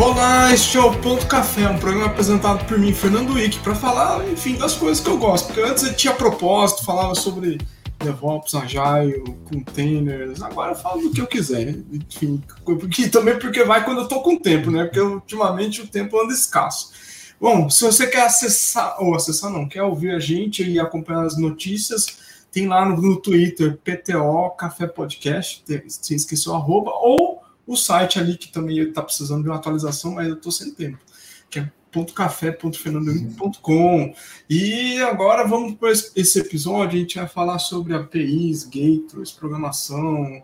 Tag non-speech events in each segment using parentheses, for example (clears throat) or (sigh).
Olá, este é o Ponto Café, um programa apresentado por mim, Fernando Wick, para falar, enfim, das coisas que eu gosto. Porque antes eu tinha propósito, falava sobre DevOps, Agile, containers. Agora eu falo do que eu quiser. Enfim, porque, também porque vai quando eu tô com tempo, né? Porque ultimamente o tempo anda escasso. Bom, se você quer acessar, ou acessar não, quer ouvir a gente e acompanhar as notícias, tem lá no, no Twitter, PTO Café Podcast, se esqueceu arroba, ou o site ali que também está precisando de uma atualização, mas eu estou sem tempo, que é .café.fernandohenrique.com e agora vamos para esse episódio, a gente vai falar sobre APIs, gateways, programação,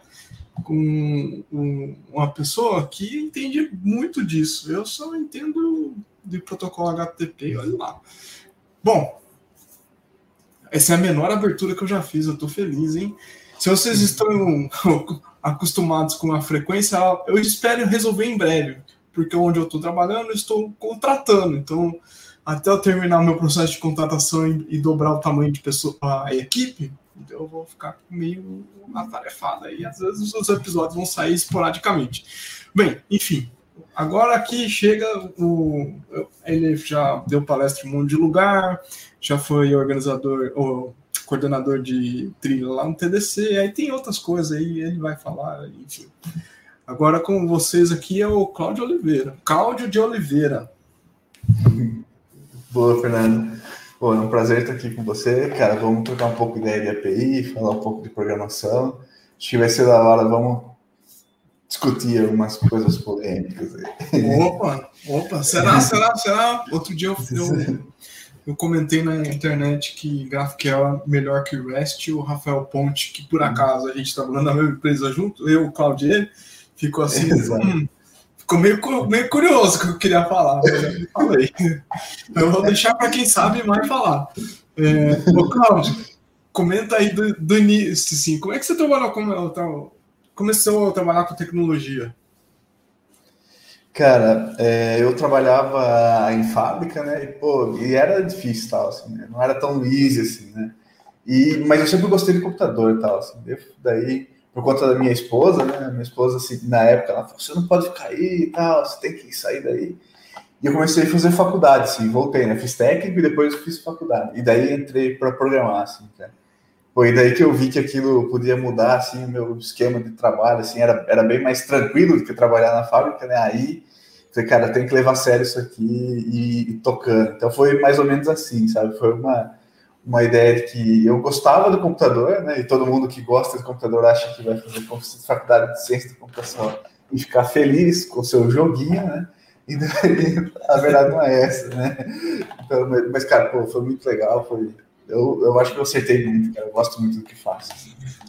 com uma pessoa que entende muito disso. Eu só entendo de protocolo HTTP, olha lá. Bom, essa é a menor abertura que eu já fiz, eu estou feliz, hein? Se vocês estão (laughs) acostumados com a frequência, eu espero resolver em breve porque onde eu estou trabalhando, eu estou contratando. Então, até eu terminar meu processo de contratação e, e dobrar o tamanho de pessoa, a equipe, eu vou ficar meio atarefado aí. Às vezes os episódios vão sair esporadicamente. Bem, enfim, agora aqui chega o. Ele já deu palestra em um monte de lugar, já foi organizador, ou coordenador de trilha lá no TDC, aí tem outras coisas aí, ele vai falar, enfim. Agora com vocês aqui é o Cláudio Oliveira. Cláudio de Oliveira. Boa, Fernando. Pô, é um prazer estar aqui com você. Cara, vamos trocar um pouco de ideia de API, falar um pouco de programação. Acho que vai ser da hora, vamos discutir algumas coisas polêmicas. Aí. Opa, opa, será, (laughs) será, será? Outro dia eu, eu, eu comentei na internet que GraphQL é melhor que o REST, o Rafael Ponte, que por acaso a gente está trabalhando na mesma empresa junto, eu, o Claudio ele, Ficou assim. (laughs) Hum, ficou meio, meio curioso que eu queria falar, mas eu falei. (laughs) Eu vou deixar para quem sabe mais falar. É, ô, Cláudio, comenta aí do, do início, assim, como é que você trabalhou com. Começou a trabalhar com tecnologia? Cara, é, eu trabalhava em fábrica, né? E, pô, e era difícil, tal, assim, né? não era tão easy assim, né? E, mas eu sempre gostei de computador e tal, assim. Daí por conta da minha esposa, né? Minha esposa, assim, na época, ela falou: você não pode aí e tal, você tem que sair daí. E eu comecei a fazer faculdade, assim, voltei, né? Fiz técnico e depois fiz faculdade. E daí entrei para programar, assim, cara. Foi daí que eu vi que aquilo podia mudar, assim, o meu esquema de trabalho, assim, era, era bem mais tranquilo do que trabalhar na fábrica, né? Aí, falei, cara, tem que levar a sério isso aqui e, e tocando. Então foi mais ou menos assim, sabe? Foi uma uma ideia de que eu gostava do computador, né? E todo mundo que gosta de computador acha que vai fazer faculdade de ciência da computação e ficar feliz com o seu joguinho, né? E daí, (laughs) a verdade não é essa, né? Então, mas, cara, pô, foi muito legal, foi... Eu, eu acho que eu acertei muito, cara. Eu gosto muito do que faço.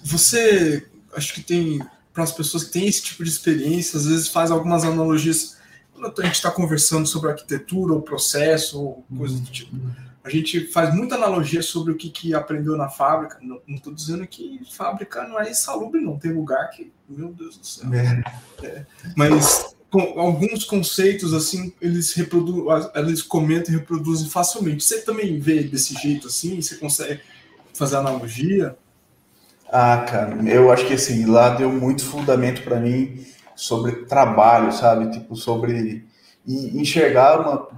Você, acho que tem, para as pessoas que têm esse tipo de experiência, às vezes faz algumas analogias quando a gente está conversando sobre arquitetura ou processo ou coisa do tipo a gente faz muita analogia sobre o que, que aprendeu na fábrica. Não estou dizendo que fábrica não é insalubre, não. Tem lugar que, meu Deus do céu. É. É. Mas com alguns conceitos, assim, eles reproduzem, eles comentam e reproduzem facilmente. Você também vê desse jeito assim? Você consegue fazer analogia? Ah, cara, eu acho que assim, lá deu muito fundamento para mim sobre trabalho, sabe? Tipo, sobre enxergar uma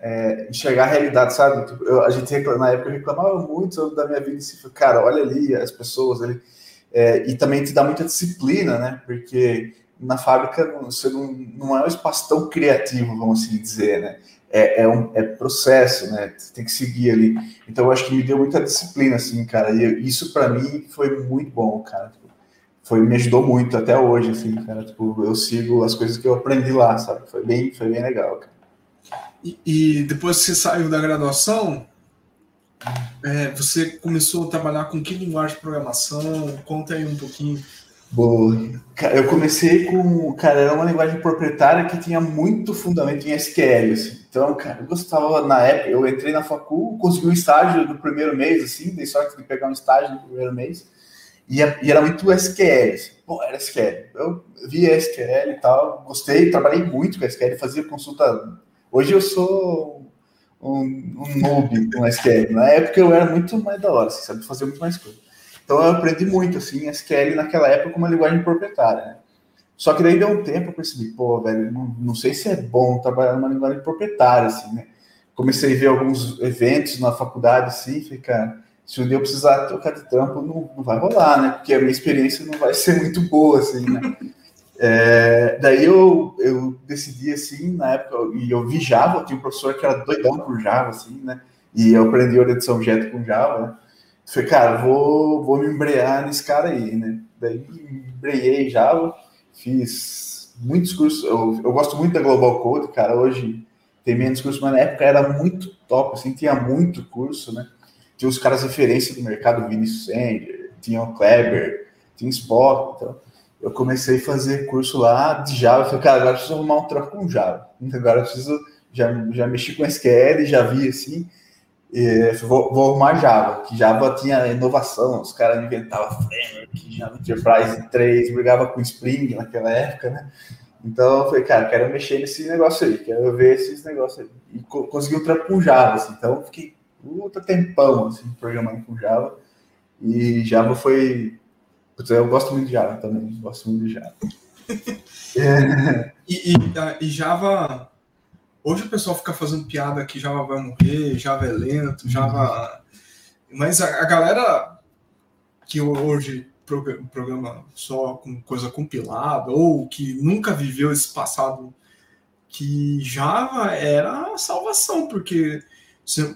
é, enxergar a realidade, sabe? Tipo, eu, a gente reclama, na época eu reclamava muito da minha vida, assim, cara, olha ali as pessoas ali, é, e também te dá muita disciplina, né? Porque na fábrica você não, não é um espaço tão criativo, vamos assim dizer, né? É, é, um é processo, né? Você tem que seguir ali. Então eu acho que me deu muita disciplina, assim, cara. E isso para mim foi muito bom, cara. Foi me ajudou muito até hoje, assim, cara. Tipo, eu sigo as coisas que eu aprendi lá, sabe? Foi bem, foi bem legal, cara. E, depois que você saiu da graduação, é, você começou a trabalhar com que linguagem de programação? Conta aí um pouquinho. Boa. Eu comecei com. Cara, era uma linguagem proprietária que tinha muito fundamento em SQL. Assim. Então, cara, eu gostava na época. Eu entrei na facul, consegui um estágio no primeiro mês, assim, dei sorte de pegar um estágio no primeiro mês. E, e era muito SQL. Assim. Pô, era SQL. Eu via SQL e tal, gostei, trabalhei muito com SQL, fazia consulta Hoje eu sou um, um noob com SQL. Na época eu era muito mais da hora, assim, sabe fazer muito mais coisa. Então eu aprendi muito assim SQL naquela época como uma linguagem proprietária. Né? Só que daí deu um tempo, eu percebi, pô, velho, não, não sei se é bom trabalhar numa linguagem proprietária, assim, né? Comecei a ver alguns eventos na faculdade, assim, falei, cara, se um dia eu precisar trocar de trampo, não, não vai rolar, né? Porque a minha experiência não vai ser muito boa, assim, né? (laughs) É, daí eu, eu decidi, assim, na época, e eu vi Java, eu tinha um professor que era doidão por Java, assim, né? E eu aprendi orientação objeto com Java, né? Falei, cara, vou, vou me embrear nesse cara aí, né? Daí me embreiei Java, fiz muitos cursos, eu, eu gosto muito da Global Code, cara, hoje tem menos curso, mas na época era muito top, assim, tinha muito curso, né? Tinha os caras referência do mercado, Vinicius Sander, tinha o Kleber, tinha Spock, então eu comecei a fazer curso lá de Java, falei, cara, agora preciso arrumar um troco com Java, agora eu preciso, já, já mexi com SQL, já vi, assim, vou, vou arrumar Java, que Java tinha inovação, os caras inventavam framework, Java Enterprise 3, brigava com Spring naquela época, né? Então eu falei, cara, quero mexer nesse negócio aí, quero ver esses negócios aí. E co consegui um trampo com Java, assim, então fiquei puta tempão assim, programando com Java. E Java foi. Eu gosto muito de Java também, gosto muito de Java. (laughs) é. e, e, e Java Hoje o pessoal fica fazendo piada que Java vai morrer, Java é lento, Java. Mas a, a galera que hoje programa só com coisa compilada, ou que nunca viveu esse passado, que Java era a salvação, porque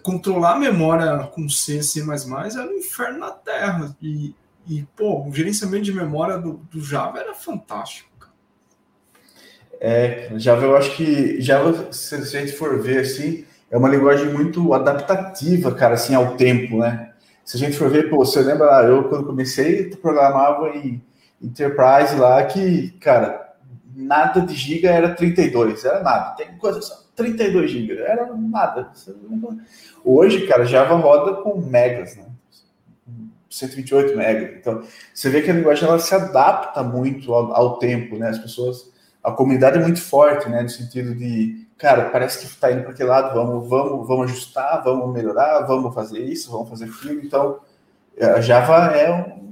controlar a memória com C, C++ era um inferno na Terra. E, e pô, o gerenciamento de memória do, do Java era fantástico. É, Java, eu acho que Java, se a gente for ver assim, é uma linguagem muito adaptativa, cara, assim, ao tempo, né? Se a gente for ver, pô, você lembra, eu quando comecei, programava em Enterprise lá que, cara, nada de giga era 32, era nada. Tem coisa só, 32 gigas, era nada. Hoje, cara, Java roda com megas, né? 128 megas. Então, você vê que a linguagem ela se adapta muito ao, ao tempo, né? As pessoas a comunidade é muito forte, né? No sentido de, cara, parece que está indo para aquele lado, vamos, vamos, vamos ajustar, vamos melhorar, vamos fazer isso, vamos fazer aquilo. Então, a Java é um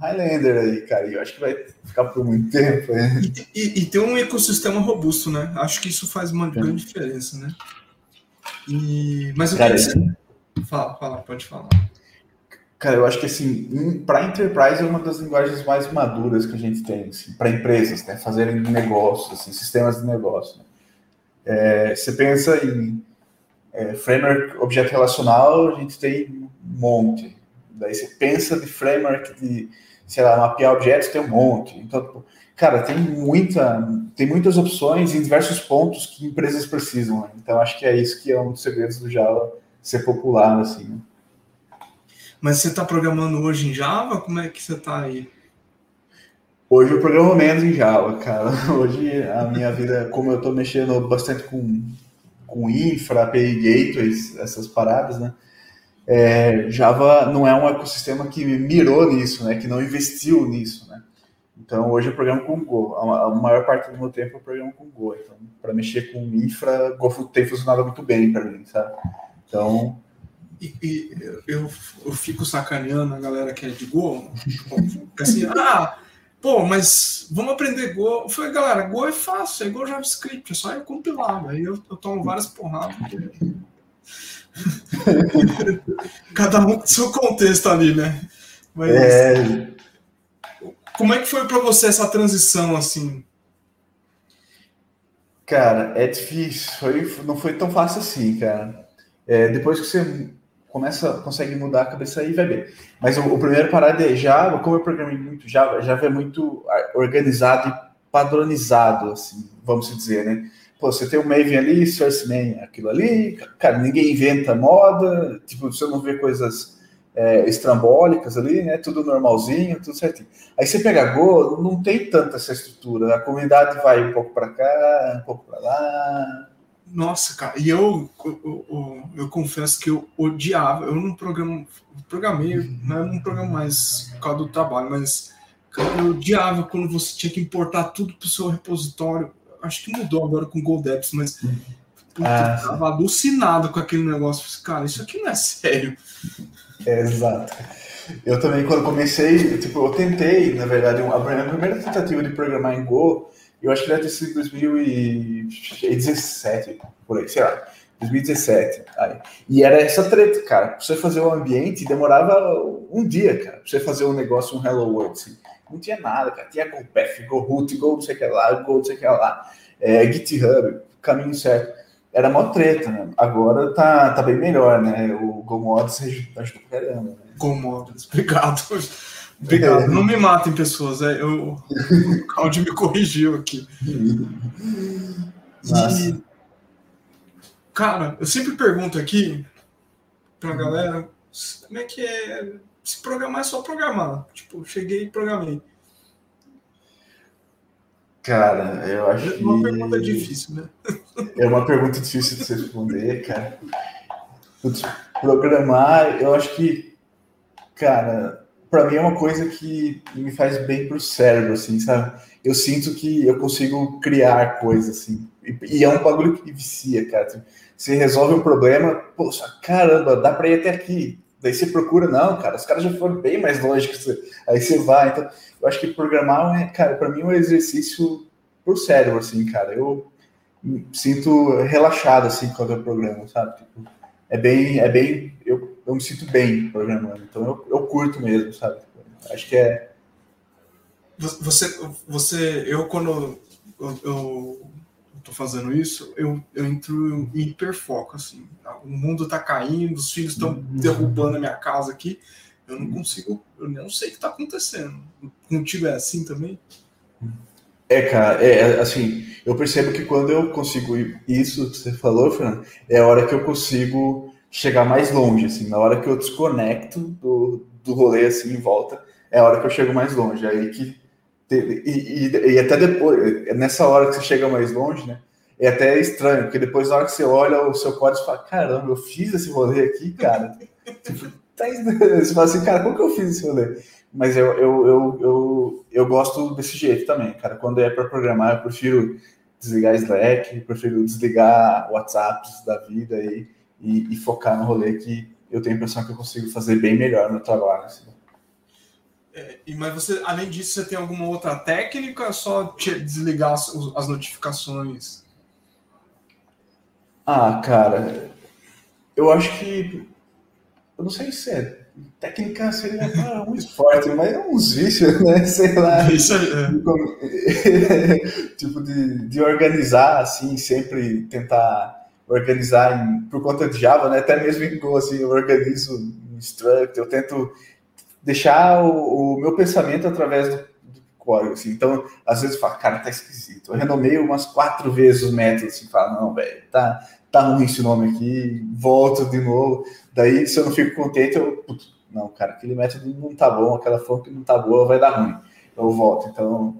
Highlander aí, cara, e eu acho que vai ficar por muito tempo. Né? E, e, e, tem um ecossistema robusto, né? Acho que isso faz uma grande diferença, né? E, mas eu cara. Fala, fala, pode falar. Cara, eu acho que assim, para enterprise é uma das linguagens mais maduras que a gente tem, assim, para empresas, né, fazerem negócios, assim, sistemas de negócio. Né? É, você pensa em é, framework objeto relacional, a gente tem um monte. Daí você pensa de framework de, sei lá, mapear objetos, tem um monte. Então, cara, tem muita, tem muitas opções em diversos pontos que empresas precisam. Né? Então, acho que é isso que é um dos segredos do Java ser popular, assim. Né? Mas você está programando hoje em Java? Como é que você está aí? Hoje eu programo menos em Java, cara. (laughs) Hoje a minha vida, como eu estou mexendo bastante com, com infra, API gateways, essas paradas, né? É, Java não é um ecossistema que mirou nisso, né? Que não investiu nisso, né? Então hoje eu programo com Go. A, maior parte do meu tempo eu programo com Go. Então, para mexer com infra, Go tem funcionado muito bem para mim, sabe? Então e, e eu, eu fico sacaneando a galera que é de Go, assim, ah, pô, mas vamos aprender Go. Eu falei, galera, Go é fácil, é igual JavaScript, é só eu compilar. Aí eu, eu tomo várias porradas. (laughs) Cada um com seu contexto ali, né? Mas é... como é que foi para você essa transição assim? Cara, é difícil. Foi, não foi tão fácil assim, cara. É, depois que você começa, consegue mudar a cabeça e vai bem. Mas o, o primeiro parada é Java, como eu programei muito Java, Java é muito ah, organizado e padronizado, assim, vamos dizer, né? Pô, você tem o Maven ali, Source Main, aquilo ali, cara, ninguém inventa moda, tipo, você não vê coisas é, estrambólicas ali, né? Tudo normalzinho, tudo certinho. Aí você pega Go, não tem tanta essa estrutura, a comunidade vai um pouco para cá, um pouco para lá, nossa, cara, e eu, eu, eu, eu, confesso que eu odiava, eu não programo, programei, não é um programa mais por causa do trabalho, mas cara, eu odiava quando você tinha que importar tudo para o seu repositório. Acho que mudou agora com o GoDeps, mas puta, ah, eu tava alucinado com aquele negócio. Cara, isso aqui não é sério. É, exato. Eu também, quando comecei, tipo, eu tentei, na verdade, a primeira tentativa de programar em Go, eu acho que deve ter sido em 2017, por aí, sei lá. 2017. Aí. E era essa treta, cara. Pra você fazer o um ambiente, demorava um dia, cara. Pra você fazer um negócio, um Hello World. Assim. Não tinha nada, cara. Tinha GoPath, GoRoot, Go não sei o que lá, Go não sei o que lá. É, GitHub, caminho certo. Era mó treta, né? Agora tá, tá bem melhor, né? O GoMods ajudou pra caramba. Né? GoMods, obrigado. Obrigado. É. Não me matem, pessoas. É, eu, o Claudio me corrigiu aqui. E, cara, eu sempre pergunto aqui pra galera como é que é se programar é só programar. Tipo, cheguei e programei. Cara, eu acho que. É uma pergunta difícil, né? (laughs) É uma pergunta difícil de se responder, cara. Programar, eu acho que, cara, para mim é uma coisa que me faz bem pro cérebro, assim, sabe? Eu sinto que eu consigo criar coisas, assim. E, é um bagulho que vicia, cara. Você resolve um problema, poxa, caramba, dá para ir até aqui. Daí você procura, não, cara, os caras já foram bem mais longe que você. Aí você vai. Então, eu acho que programar, é, cara, para mim é um exercício pro cérebro, assim, cara. Eu me sinto relaxado, assim, quando eu programo, sabe? Tipo, é bem, é bem, eu, eu me sinto bem programando. Então eu, eu curto mesmo, sabe? Acho que é. Você, você, eu quando eu, eu tô fazendo isso, eu, eu entro em hiperfoco, assim. O mundo tá caindo, os filhos estão uhum. derrubando a minha casa aqui. Eu não consigo, eu não sei o que tá acontecendo. Contigo é assim também? É, cara, é, é assim, eu percebo que quando eu consigo isso que você falou, Fernando, é a hora que eu consigo chegar mais longe, assim, na hora que eu desconecto do, do rolê, assim, em volta, é a hora que eu chego mais longe, aí que e, e, e, até depois, nessa hora que você chega mais longe, né? É até estranho, porque depois, na hora que você olha o seu código, você fala: caramba, eu fiz esse rolê aqui, cara. tá, você fala assim, cara, como que eu fiz esse rolê? Mas eu, eu, eu, eu, eu gosto desse jeito também, cara. Quando é para programar, eu prefiro desligar Slack, prefiro desligar WhatsApps da vida aí, e, e, focar no rolê que eu tenho a impressão que eu consigo fazer bem melhor no trabalho. Assim. É, mas você, além disso, você tem alguma outra técnica? Só desligar as, as notificações? Ah, cara, eu acho que. Eu não sei se é. Técnica seria um esporte, mas é uns vícios, né? (laughs) Sei lá. Isso é. (laughs) tipo, de, de organizar, assim, sempre tentar organizar em, por conta de Java, né? Até mesmo em Go, assim, eu organizo no Struct, eu tento deixar o, o meu pensamento através do, do, código, assim. Então, às vezes eu falo, cara, tá esquisito. Eu renomei umas quatro vezes os métodos, assim, falo, não, velho, tá, tá ruim esse nome aqui, volto de novo. Daí, se eu não fico contente, eu, putz, não, cara, aquele método não tá bom, aquela fonte não tá boa, vai dar ruim. Eu volto. Então,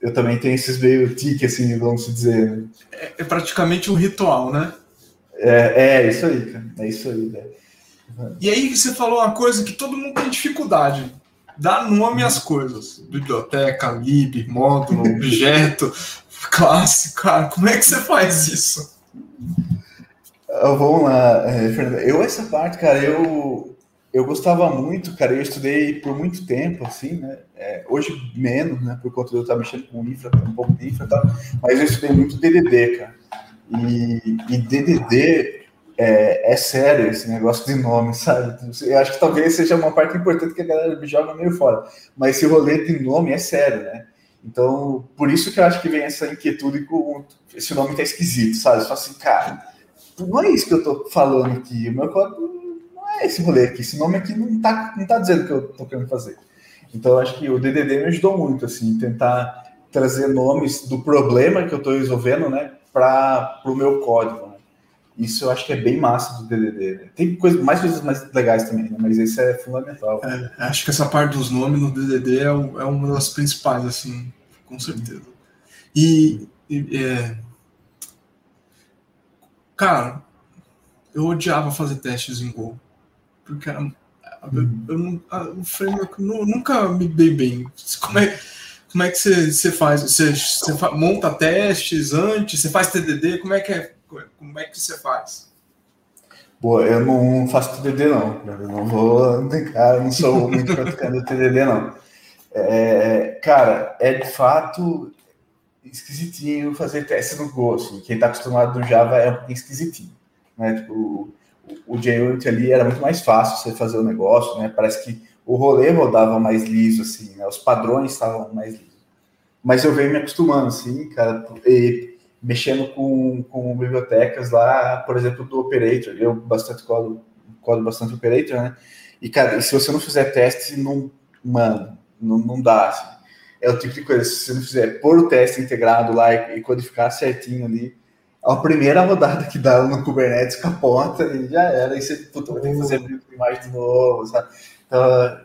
eu também tenho esses meio tique, assim, vamos dizer. É, é praticamente um ritual, né? É, é isso aí, cara. É isso aí, velho. E aí você falou uma coisa que todo mundo tem dificuldade. Dar nome às coisas. Biblioteca, lib, módulo, (laughs) objeto, classe, cara. Como é que você faz isso? Ah, vamos lá, é, Fernanda. Eu, essa parte, cara, eu, eu gostava muito, cara. Eu estudei por muito tempo, assim, né? É, hoje menos, né? Por conta de eu estar mexendo com infra, um pouco de infra e tal. Mas eu estudei muito DDD, cara. E, e DDD é, é, sério esse negócio de nome, (laughs) sabe? Eu acho que talvez seja uma parte importante que a galera joga meio fora. Mas esse rolê de nome é sério, né? Então, por isso que eu acho que vem essa inquietude com esse nome tá esquisito, sabe? Só assim, cara, não é isso que eu tô falando aqui. O meu código não é esse rolê aqui. Esse nome aqui não tá, não tá dizendo o que eu tô querendo fazer. Então, eu acho que o DDD me ajudou muito, assim, tentar trazer nomes do problema que eu tô resolvendo, né, para o meu código. Né? Isso eu acho que é bem massa do DDD. Né? Tem coisa, mais coisas mais legais também, né? mas isso é fundamental. É, acho que essa parte dos nomes no DDD é, é uma das principais, assim, com certeza. E, e é... cara, eu odiava fazer testes em Go, porque era, uhum. eu, eu, o framework nunca me dei bem. Como é, como é que você, você faz? Você, você monta testes antes? Você faz TDD? Como é que é? Como é que você faz? Pô, eu não faço TDD não. Eu não vou, cara, não sou muito praticante do (laughs) TDD, não. É, cara, é de fato esquisitinho fazer teste no Go, assim. Quem está acostumado no Java é esquisitinho, né? Tipo, o, o JUnit ali era muito mais fácil você fazer o negócio, né? Parece que o rolê rodava mais liso, assim, né? Os padrões estavam mais lisos. Mas eu venho me acostumando, assim, cara, e mexendo com, com bibliotecas lá, por exemplo, do Operator. Eu bastante codo, codo bastante Operator, né? E, cara, se você não fizer teste, não, mano, não, não dá, assim é o tipo de coisa, se você não fizer pôr o teste integrado lá e, e codificar certinho ali, a primeira rodada que dá no Kubernetes capota e já era. E você puta, vai ter que fazer a imagem de novo, sabe? Então,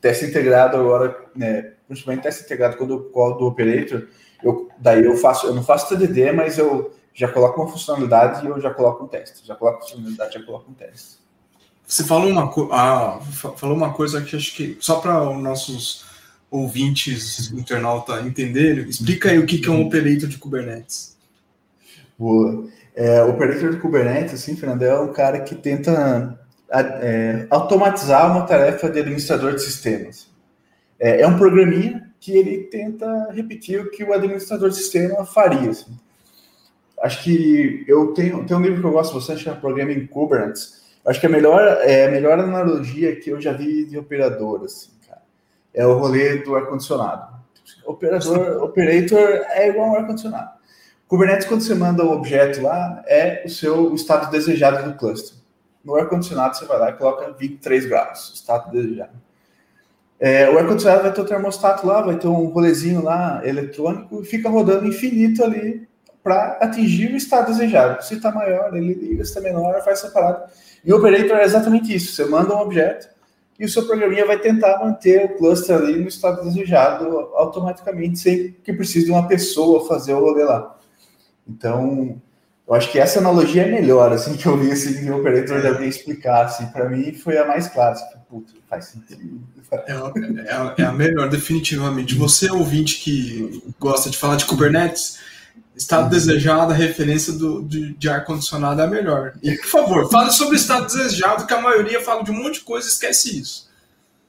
teste integrado agora, né, principalmente teste integrado quando eu colo do operator, eu, daí eu faço, eu não faço TDD, mas eu já coloco uma funcionalidade e eu já coloco um teste. Já coloco funcionalidade, já coloco um teste. Você falou uma, ah, falou uma coisa que acho que só para os nossos ouvintes, internauta entenderem, explica aí o que, que é um operator de Kubernetes. Boa. É, o operator de Kubernetes, assim, Fernando, é um cara que tenta é, automatizar uma tarefa de administrador de sistemas. É, é, um programinha que ele tenta repetir o que o administrador de sistema faria. Assim. Acho que eu tenho, tenho um livro que eu gosto bastante, chama Programming Kubernetes. Acho que é a melhor, é a melhor analogia que eu já vi de operador. Assim é o rolê do ar-condicionado. Operador, operator é igual um ar-condicionado. Kubernetes, quando você manda um objeto lá, é o seu estado desejado do cluster. No ar-condicionado, você vai lá e coloca 23 graus, estado desejado. É, o ar-condicionado vai ter o termostato lá, vai ter um rolezinho lá eletrônico fica rodando infinito ali para atingir o estado desejado. Se está maior, ele liga, se está menor, faz separado. E o operator é exatamente isso. Você manda um objeto, e o seu programinha vai tentar manter o cluster ali no estado desejado automaticamente, sem que precise de uma pessoa fazer o rolê lá. Então, eu acho que essa analogia é melhor, assim, que eu vi assim, de um operator de alguém explicar, assim, para mim foi a mais clássica. Puta, faz sentido. É, é, é, a melhor, definitivamente. Você, ouvinte que gosta de falar de Kubernetes, Estado uhum. desejado, a referência do, de, de ar-condicionado é a melhor. E, por favor, fale sobre estado desejado, que a maioria fala de um monte de coisa e esquece isso.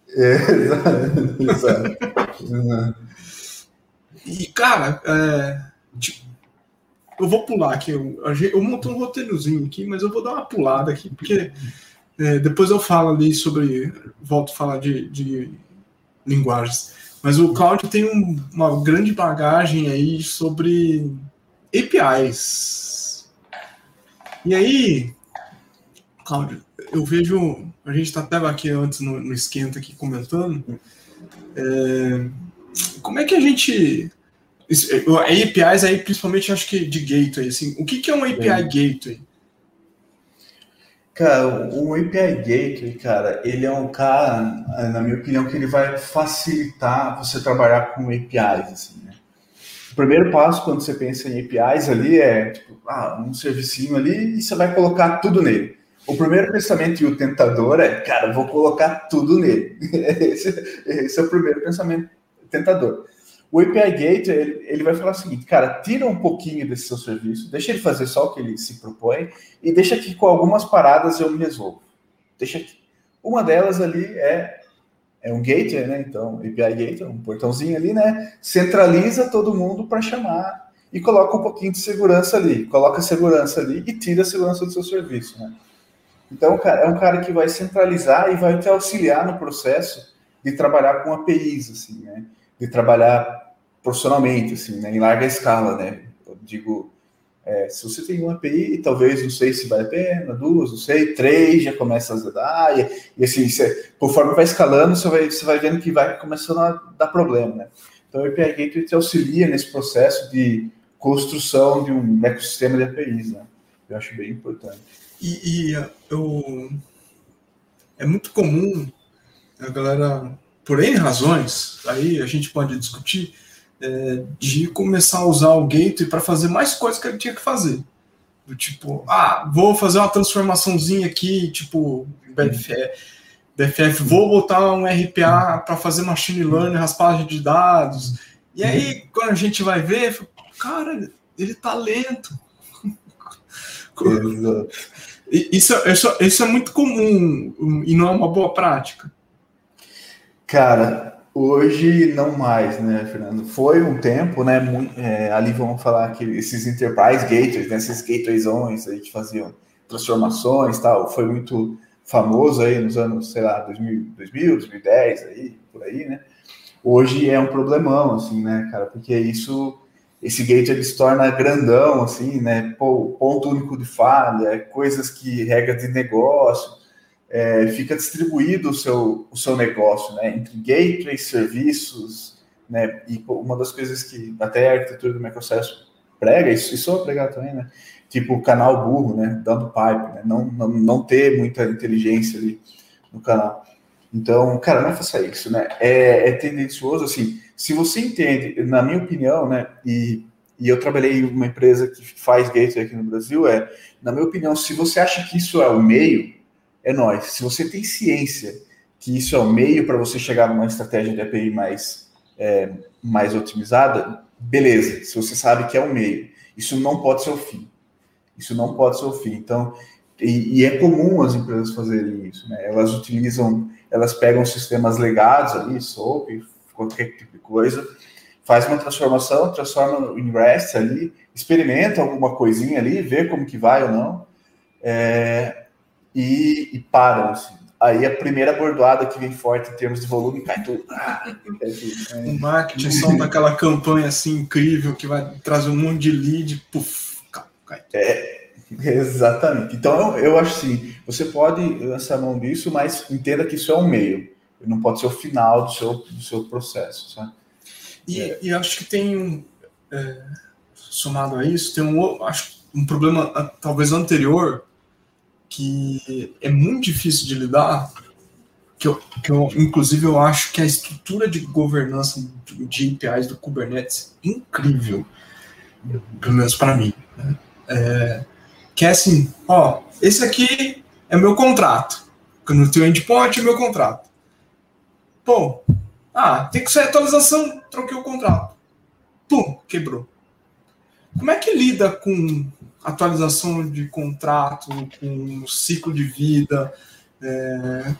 É, (laughs) exato. exato. e, cara, é, eu vou pular aqui. Eu, eu montei um roteirozinho aqui, mas eu vou dar uma pulada aqui, porque é, depois eu falo ali sobre. Volto a falar de, de linguagens. Mas o Cláudio tem um, uma grande bagagem aí sobre APIs. E aí, Cláudio, eu vejo. A gente está até aqui antes no, no esquenta aqui comentando. É, como é que a gente. APIs aí, principalmente acho que de gateway, assim. O que, que é um API é. gateway? Cara, o API Gateway, cara, ele é um cara, na minha opinião, que ele vai facilitar você trabalhar com APIs, assim, né? O primeiro passo quando você pensa em APIs ali é tipo, ah, um servicinho ali e você vai colocar tudo nele. O primeiro pensamento e o tentador é, cara, vou colocar tudo nele. (laughs) esse, esse, é o primeiro pensamento tentador. O API Gateway, ele, ele vai falar o seguinte, cara, tira um pouquinho desse seu serviço, deixa ele fazer só o que ele se propõe e deixa que com algumas paradas eu me resolvo. Deixa aqui. Uma delas ali é é um gateway, né? Então, API gateway, um portãozinho ali, né? Centraliza todo mundo para chamar e coloca um pouquinho de segurança ali, coloca segurança ali e tira a segurança do seu serviço, né? Então, é um cara que vai centralizar e vai te auxiliar no processo de trabalhar com APIs, assim, né? De trabalhar profissionalmente, assim, né? Em larga escala, né? Eu digo, é, se você tem uma API, talvez não sei se vale a pena, duas, não sei, três, já começa a azedar, e, e assim, você, conforme vai escalando, você vai, você vai vendo que vai começando a dar problema, né? Então, o API Gateway te auxilia nesse processo de construção de um ecossistema de APIs, né? Eu acho bem importante. E, e eu, é muito comum a galera, por N razões, aí a gente pode discutir, é, de começar a usar o gateway para fazer mais coisas que ele tinha que fazer. Do tipo, ah, vou fazer uma transformaçãozinha aqui, tipo, BFF, BFF vou botar um RPA para fazer machine learning, raspagem de dados. E aí, quando a gente vai ver, cara, ele tá lento. (laughs) Isso, isso, isso é muito comum e não é uma boa prática. Cara, hoje não mais, né, Fernando? Foi um tempo, né? Muito, é, ali vamos falar que esses enterprise gateways, né, esses gatewayzões, a gente faziam transformações tal, foi muito famoso aí nos anos, sei lá, 2000, 2000 2010, aí, por aí, né? Hoje é um problemão, assim, né, cara? Porque isso esse gate ele se torna grandão, assim, né? Ponto único de falha, coisas que regra de negócio, é, fica distribuído o seu, o seu negócio, né? Entre gateways, serviços, né? E uma das coisas que até a arquitetura do microservice prega, isso, isso é pregado também, né? Tipo canal burro, né? Dando pipe, né? Não, não, não ter muita inteligência ali no canal. Então, cara, não faça isso, né? É, é tendencioso, assim, se você entende, na minha opinião, né, e, e eu trabalhei em uma empresa que faz gateway aqui no Brasil, é, na minha opinião, se você acha que isso é o meio, é nós. Se você tem ciência que isso é o meio para você chegar numa estratégia de API mais, é, mais otimizada, beleza. Se você sabe que é o meio, isso não pode ser o fim. Isso não pode ser o fim. Então, e, e é comum as empresas fazerem isso, né? Elas utilizam, elas pegam sistemas legados ali, SOAP, qualquer tipo de coisa, faz uma transformação, transforma em REST ali, experimenta alguma coisinha ali, vê como que vai ou não, é, e, e param, assim. Aí a primeira bordoada que vem forte em termos de volume cai tudo. Ah, é, o marketing solta aquela campanha assim incrível que vai trazer um monte de lead, puf, cai. É, exatamente. Então eu, eu acho assim, você pode lançar mão disso, mas entenda que isso é um meio não pode ser o final do seu, do seu processo. Sabe? E, é. e acho que tem um. É, somado a isso, tem um, acho, um problema talvez anterior que é muito difícil de lidar, que eu, que eu inclusive eu acho que a estrutura de governança de APIs do Kubernetes é incrível, pelo menos para mim. Né? É, que é assim, ó, esse aqui é meu contrato. Quando eu tenho endpoint, é meu contrato. Pô, ah, tem que ser atualização, troquei o contrato. Pum, quebrou. Como é que lida com atualização de contrato, com ciclo de vida? É,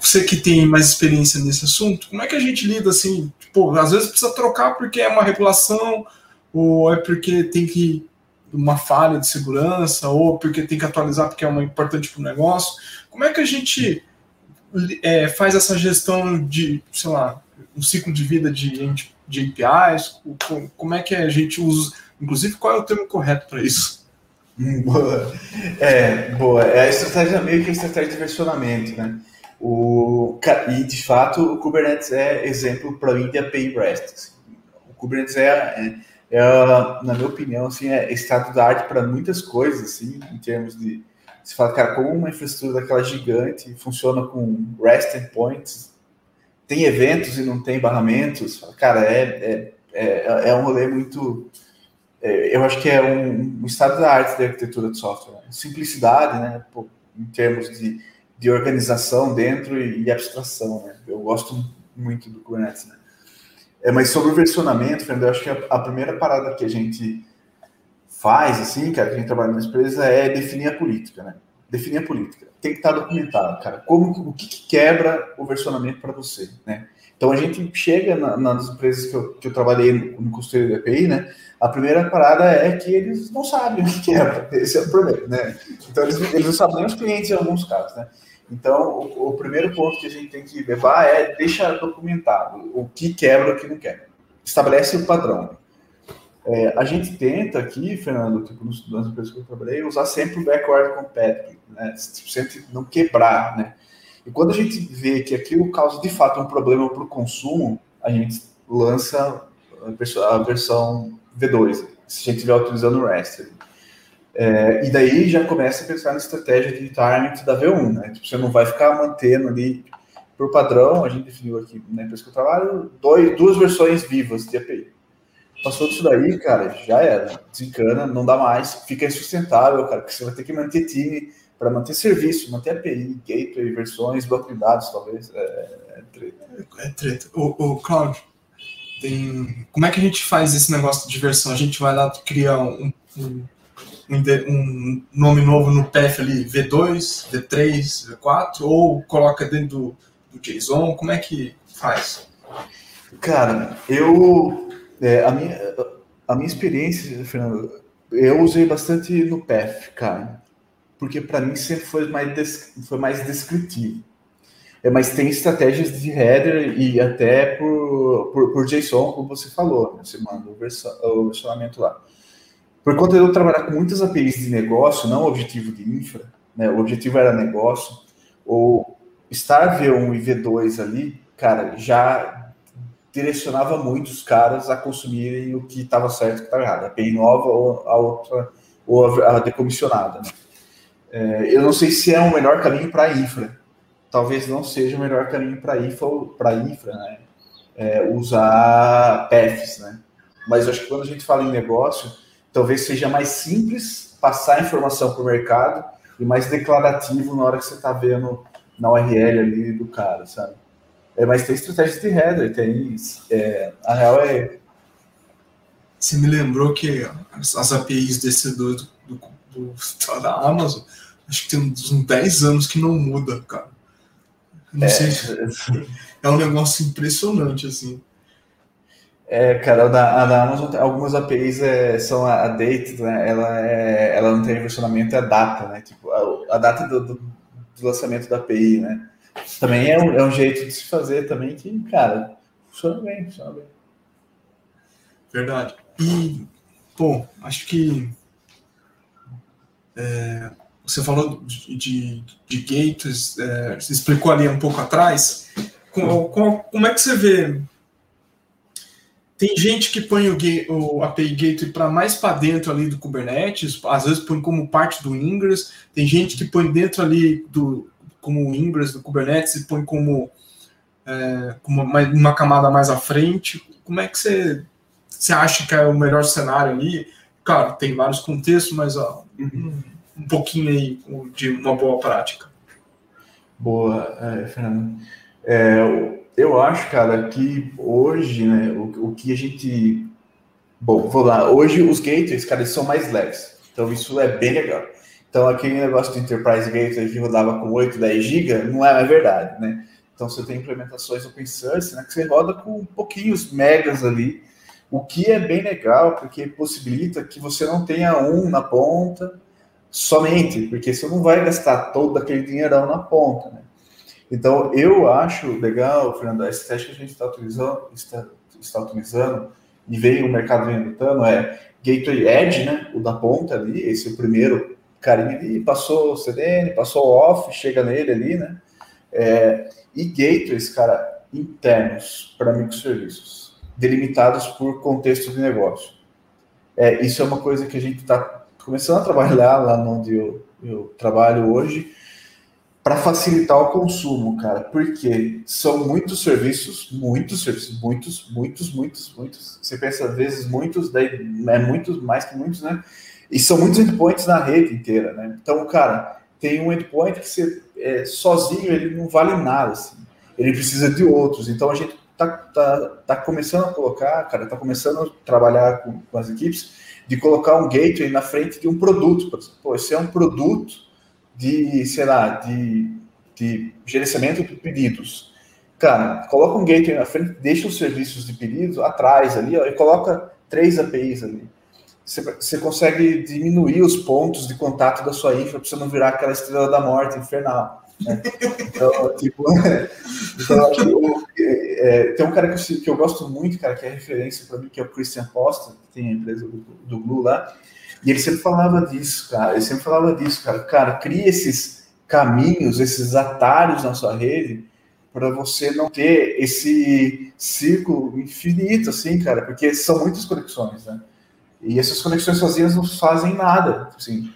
você que tem mais experiência nesse assunto, como é que a gente lida assim? Tipo, às vezes precisa trocar porque é uma regulação, ou é porque tem que uma falha de segurança, ou porque tem que atualizar porque é uma importante para o negócio. Como é que a gente é, faz essa gestão de, sei lá, um ciclo de vida de, de APIs? Como é que a gente usa? Inclusive, qual é o termo correto para isso? (laughs) Boa. É, boa. É a estratégia meio que a estratégia de versionamento, né? O, e, de fato, o Kubernetes é exemplo para mim de API REST. Assim. O Kubernetes é, é, é, na minha opinião, assim, é estado da arte para muitas coisas, assim, em termos de você fala, cara, como uma infraestrutura daquela gigante funciona com REST endpoints, tem eventos e não tem barramentos, cara, é, é, é, é um rolê muito. É, eu acho que é um, um estado da arte da arquitetura de software. Simplicidade, né? Em termos de, de organização dentro e, e, abstração, né? Eu gosto muito do Kubernetes, né? É, mas sobre o versionamento, Fernando, eu acho que a, a primeira parada que a gente faz, assim, cara, que a gente trabalha na empresa, é definir a política, né? Definir a política. Tem que estar documentado, cara. Como, o que, que quebra o versionamento para você, né? Então a gente chega na, nas empresas que eu, que eu trabalhei no, no de API, né? A primeira parada é que eles não sabem o que quebra. (laughs) Esse é o problema, né? Então eles, eles não sabem nem os clientes em alguns casos, né? Então, o, o, primeiro ponto que a gente tem que levar é deixar documentado o que quebra e o que não quebra. Estabelece o padrão. É, a gente tenta aqui, Fernando, tipo, nas empresas que eu trabalhei, usar sempre o backward compatibility, né? Sempre não quebrar, né? E quando a gente vê que aquilo causa de fato um problema para o consumo, a gente lança a versão V2, se a gente estiver utilizando o REST. É, e daí já começa a pensar na estratégia de retirement da V1, né? Tipo, você não vai ficar mantendo ali, por padrão, a gente definiu aqui na empresa que eu trabalho, dois, duas versões vivas de API. Passou disso daí, cara, já era. Desencana, não dá mais, fica insustentável, cara, porque você vai ter que manter time para manter serviço, manter API, gateway, versões, banco de dados, talvez. É, é treta. É, treta. O, o Claudio, tem... como é que a gente faz esse negócio de versão? A gente vai lá criar um, um, um, um nome novo no path ali, V2, V3, V4, ou coloca dentro do, do JSON? Como é que faz? Cara, eu. É, a, minha, a minha experiência, Fernando, eu usei bastante no path, cara. Porque para mim sempre foi mais, foi mais descritivo. É, mas tem estratégias de header e até por, por, por JSON, como você falou, né? você manda o, versionamento lá. Por conta de eu trabalhar com muitas APIs de negócio, não objetivo de infra, né? o objetivo era negócio, ou estar V1 e V2 ali, cara, já direcionava muito os caras a consumirem o que estava certo e o que estava errado, a API nova ou a outra, ou a, decomissionada. Né? É, eu não sei se é o melhor caminho para a infra, talvez não seja o melhor caminho para infra, para infra, né? É, usar paths, né? Mas eu acho que quando a gente fala em negócio, talvez seja mais simples passar a informação para o mercado e mais declarativo na hora que você está vendo na URL ali do cara, sabe? É, mas tem estratégia de header, tem. É, a real é. Você me lembrou que as APIs desse do, do, do, da Amazon, acho que tem uns 10 anos que não muda, cara. Não é, sei. É um negócio impressionante, assim. É, cara, a da, a da Amazon, algumas APIs é, são a, a date, né? Ela, é, ela não tem versionamento, é a data, né? Tipo, a, a data do, do, do, lançamento da API, né? Também é um, é um jeito de se fazer também que, cara, funciona bem, funciona bem. Verdade. E, pô, acho que é, você falou de, de, de gates, é, você explicou ali um pouco atrás. Com, com, como é que você vê? Tem gente que põe o, o API Gateway para mais para dentro ali do Kubernetes, às vezes põe como parte do Ingress. Tem gente que põe dentro ali do como o Ingress do Kubernetes e põe como, é, como uma, uma camada mais à frente. Como é que você, você acha que é o melhor cenário ali? Claro, tem vários contextos, mas ó, uhum um pouquinho aí de uma boa prática. Boa, é, Fernando. É, eu acho, cara, que hoje, né, o, o que a gente. Bom, vou lá. Hoje os gateways, cara, eles são mais leves. Então isso é bem legal. Então aquele negócio do Enterprise Gateway que rodava com 8, 10 GB não é verdade, né? Então você tem implementações open source, né, que você roda com pouquinhos megas ali, o que é bem legal, porque possibilita que você não tenha um na ponta, somente, porque você não vai gastar todo aquele dinheirão na ponta, né? Então, eu acho legal, Fernando, esse teste que a gente está utilizando, está, está utilizando e veio o mercado adotando, é Gateway Edge, né? O da ponta ali, esse é o primeiro carinha ali, passou CDN, passou off, chega nele ali, né? É, e gateways, cara, internos para microserviços, delimitados por contexto de negócio. É, isso é uma coisa que a gente está começando a trabalhar lá onde eu, eu trabalho hoje para facilitar o consumo, cara, porque são muitos serviços, muitos serviços, muitos, muitos, muitos, muitos. Você pensa às vezes muitos, daí é muitos mais que muitos, né? E são muitos endpoints na rede inteira, né? Então, cara, tem um endpoint que você é, sozinho ele não vale nada, assim. Ele precisa de outros. Então a gente tá, tá, tá começando a colocar, cara, tá começando a trabalhar com, com as equipes de colocar um gateway na frente de um produto. Por exemplo, esse é um produto de, sei lá, de, de gerenciamento de pedidos. Cara, coloca um gateway na frente, deixa os serviços de pedidos atrás ali, ó, e coloca três APIs ali. Você, você consegue diminuir os pontos de contato da sua infra para você não virar aquela estrela da morte infernal. Né? Então, tipo, (laughs) então, é, tem um cara que eu, que eu, gosto muito, cara, que é referência para mim, que é o Christian Costa, que tem a empresa do, do Blue lá, e ele sempre falava disso, cara, ele sempre falava disso, cara, cara, cria esses caminhos, esses atalhos na sua rede, para você não ter esse círculo infinito, assim, cara, porque são muitas conexões, né? E essas conexões sozinhas não fazem nada, assim,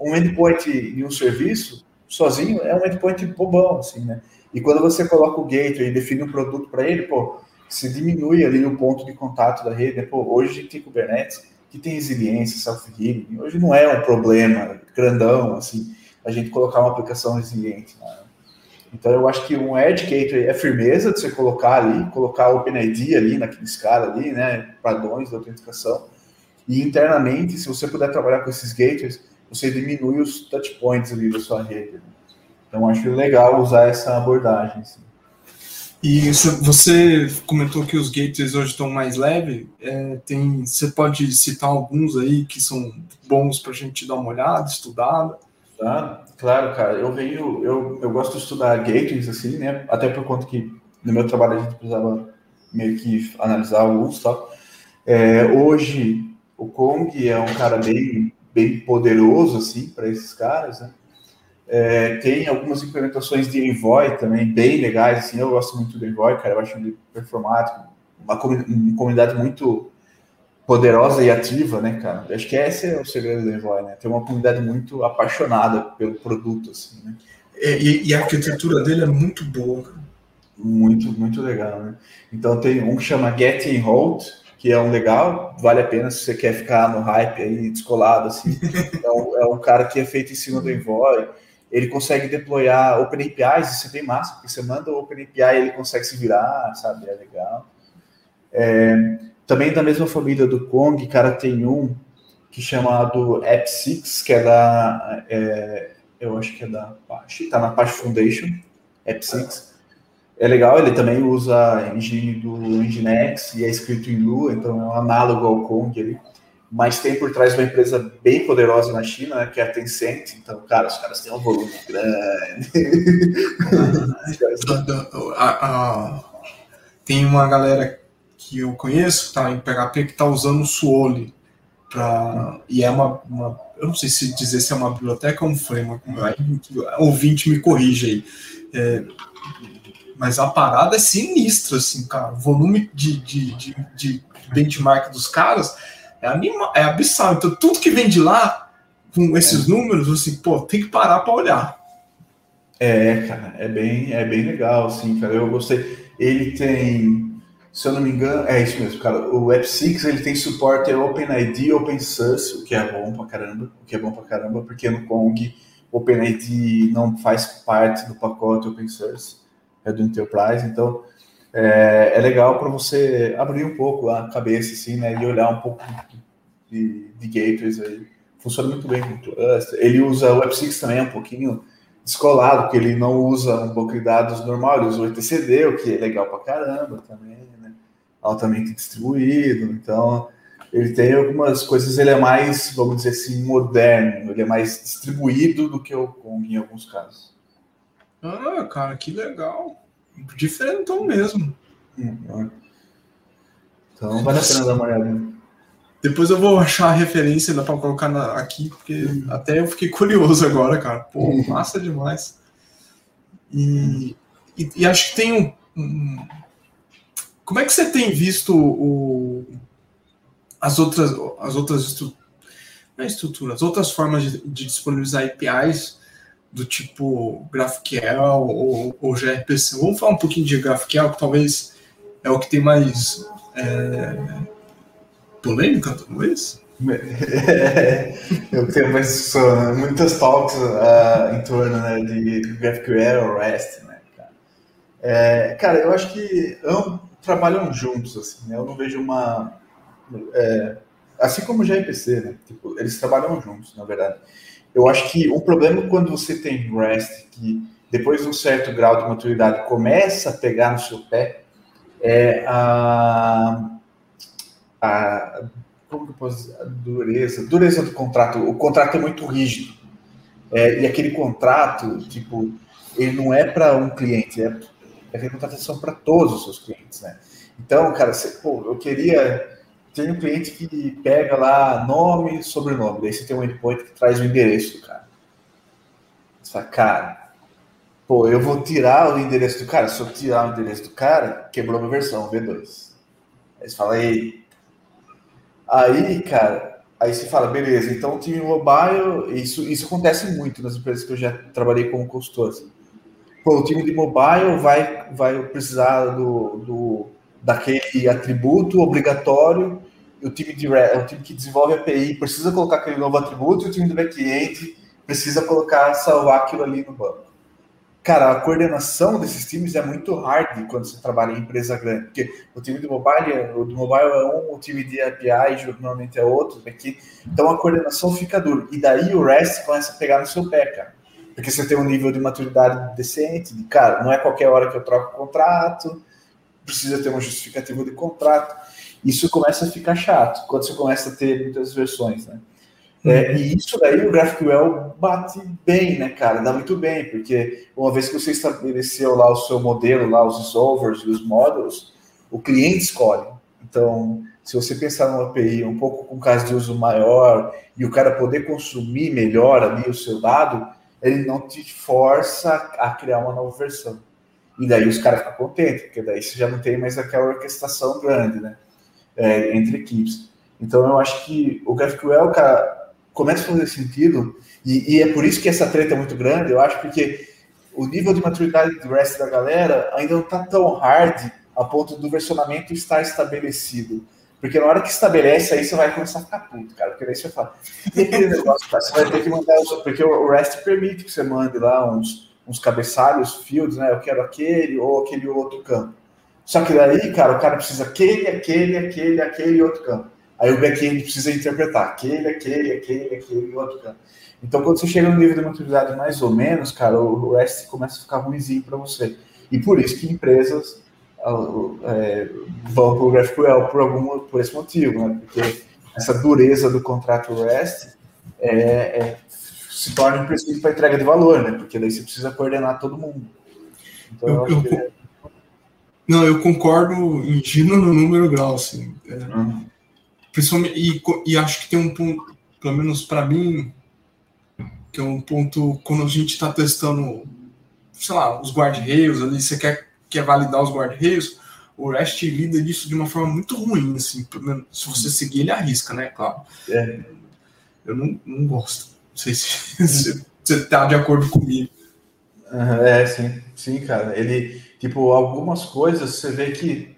um endpoint e um serviço sozinho é um endpoint bobão, assim, né? E quando você coloca o gateway e define um produto para ele, pô, se diminui ali o ponto de contato da rede. Né? Pô, hoje a gente tem Kubernetes que tem resiliência, self-healing. Hoje não é um problema grandão, assim, a gente colocar uma aplicação resiliente. Né? Então eu acho que um Edge Gateway é firmeza de você colocar ali, colocar o OpenID ali naquele cara ali, né, padrões da autenticação. E internamente, se você puder trabalhar com esses gateways, você diminui os touch points ali da sua rede. Então, acho legal usar essa abordagem. Assim. E você comentou que os gateways hoje estão mais leves. É, tem, você pode citar alguns aí que são bons para a gente dar uma olhada, estudar? Tá, claro, cara. Eu venho, eu, eu gosto de estudar gateways assim, né? Até por conta que no meu trabalho a gente precisava meio que analisar o uso tal. É, hoje o Kong é um cara bem, bem poderoso assim para esses caras, né? É, tem algumas implementações de Envoy também bem legais, assim, eu gosto muito do Envoy, cara, eu acho ele performático, uma, uma comunidade muito poderosa e ativa, né, cara? Acho que esse é o segredo do Envoy, né? Tem uma comunidade muito apaixonada pelo produto, assim, né? E, e a arquitetura dele é muito boa, cara. Muito, muito legal, né? Então tem um que chama Get and Hold, que é um legal, vale a pena se você quer ficar no hype aí, descolado, assim. (laughs) é, um, é um cara que é feito em cima do Envoy, ele consegue deployar OpenAPIs, isso é bem massa, porque você manda o OpenAPI e ele consegue se virar, sabe? É legal. É, também da mesma família do Kong, cara, tem um que é chamado App6, que é da. É, eu acho que é da Apache, tá na Apache Foundation, App6. É legal, ele também usa a engine do Nginx e é escrito em Lua, então é um análogo ao Kong ali mas tem por trás uma empresa bem poderosa na China, né, que é a Tencent. Então, cara, os caras têm um volume grande. (laughs) tem uma galera que eu conheço tá, em PHP que está usando o Suoli. Pra, e é uma, uma, Eu não sei se dizer se é uma biblioteca ou um framework. Ouvinte me corrige aí. É, mas a parada é sinistra, assim, cara. O volume de, de, de, de benchmark dos caras é, anima, é abissal. Então, tudo que vem de lá, com esses é. números, assim, pô, tem que parar para olhar. É, cara, é bem, é bem legal, assim, cara. Eu gostei. Ele tem, se eu não me engano, é isso mesmo, cara. O Web6 ele tem suporte a OpenID, OpenSource, o que é bom pra caramba, o que é bom pra caramba, porque no Kong OpenID não faz parte do pacote open source, é do Enterprise, então é, é legal para você abrir um pouco a cabeça, assim, né, e olhar um pouco de, de gateways aí. Funciona muito bem com cluster. Ele usa o Web6 também um pouquinho descolado, porque ele não usa um banco de dados normal, ele usa o etcd, o que é legal para caramba também, né? altamente distribuído. Então, ele tem algumas coisas, ele é mais, vamos dizer assim, moderno, ele é mais distribuído do que o Kong em alguns casos. Ah, cara, que legal. Diferentão mesmo. Então vale a pena dar uma olhada. Depois eu vou achar a referência para colocar na, aqui, porque uhum. até eu fiquei (laughs) curioso agora, cara. Pô, uhum. massa demais. E, e, e, acho que tem um, um, Como é que você tem visto o, as outras, as outras é estruturas, outras formas de, de disponibilizar APIs do tipo GraphQL ou, ou gRPC. Vamos falar um pouquinho de GraphQL, que talvez é o que tem mais é, polêmica, talvez? É, (laughs) eu tenho mais muitas talks uh, em torno né, de GraphQL ou REST, né, cara. É, cara, eu acho que ambos trabalham juntos, assim, né? Eu não vejo uma... É, assim como o gRPC, né? Tipo, eles trabalham juntos, na verdade. Eu acho que o problema quando você tem REST, que depois de um certo grau de maturidade começa a pegar no seu pé, é a, a posso? A dureza, dureza do contrato. O contrato é muito rígido. É, e aquele contrato, tipo, ele não é para um cliente, é, é contratação para todos os seus clientes, né? Então, cara, você, pô, eu queria tem um cliente que pega lá nome, sobrenome, daí você tem um endpoint que traz o endereço do cara. Você fala, cara, pô, eu vou tirar o endereço do cara. Se eu tirar o endereço do cara, quebrou minha versão, V2. Aí você fala, ei. Aí, cara, aí você fala, beleza, então o time mobile, isso, isso acontece muito nas empresas que eu já trabalhei como consultor. Assim. Pô, o time de mobile vai, vai precisar do, do daquele atributo obrigatório, o time, de, o time que desenvolve a API precisa colocar aquele novo atributo, e o time do back-end precisa colocar, salvar aquilo ali no banco. cara, a coordenação desses times é muito hard quando você trabalha em empresa grande, porque o time do mobile, o do mobile é um, o time de API normalmente é outro, aqui, então a coordenação fica dura. E daí o REST começa a pegar no seu pé, cara. Porque você tem um nível de maturidade decente, de cara, não é qualquer hora que eu troco o contrato, precisa ter uma justificativa de contrato. Isso começa a ficar chato quando você começa a ter muitas versões, né? É, e isso daí o GraphQL bate bem, né, cara? Dá muito bem, porque uma vez que você estabeleceu lá o seu modelo, lá os solvers e os módulos, o cliente escolhe. Então, se você pensar numa API um pouco com caso de uso maior e o cara poder consumir melhor ali o seu dado, ele não te força a criar uma nova versão. E daí os caras ficam contentes, porque daí você já não tem mais aquela orquestração grande, né? É, entre equipes. Então eu acho que o GraphQL, cara, começa a fazer sentido, e, e, é por isso que essa treta é muito grande, eu acho, porque o nível de maturidade do resto da galera ainda não está tão hard a ponto do versionamento estar estabelecido. Porque na hora que estabelece, aí você vai começar a ficar puto, cara. Porque aí você fala, e aquele negócio, cara, você vai ter que mandar, porque o REST permite que você mande lá uns, uns cabeçalhos, fields, né? Eu quero aquele ou aquele outro campo. Só que daí, cara, o cara precisa aquele, aquele, aquele, aquele outro campo. Aí o back-end precisa interpretar aquele, aquele, aquele, aquele outro cara. Então, quando você chega no nível de maturidade mais ou menos, cara, o REST começa a ficar ruimzinho para você. E por isso que empresas é, vão para o GraphQL por, algum, por esse motivo, né? Porque essa dureza do contrato REST é, é, se torna imprescindível para entrega de valor, né? Porque daí você precisa coordenar todo mundo. Então, eu, eu, eu é... Não, eu concordo em giro no número grau, assim. É, uhum. Principalmente, e, e acho que tem um ponto, pelo menos para mim, que é um ponto quando a gente está testando, sei lá, os guarda-reios ali, você quer, quer validar os guarda-reios, o REST lida disso de uma forma muito ruim, assim, se você seguir ele arrisca, né, claro. É. Eu não, não gosto. Não sei se, (laughs) se você está de acordo comigo. É, sim, sim, cara. Ele, tipo, algumas coisas você vê que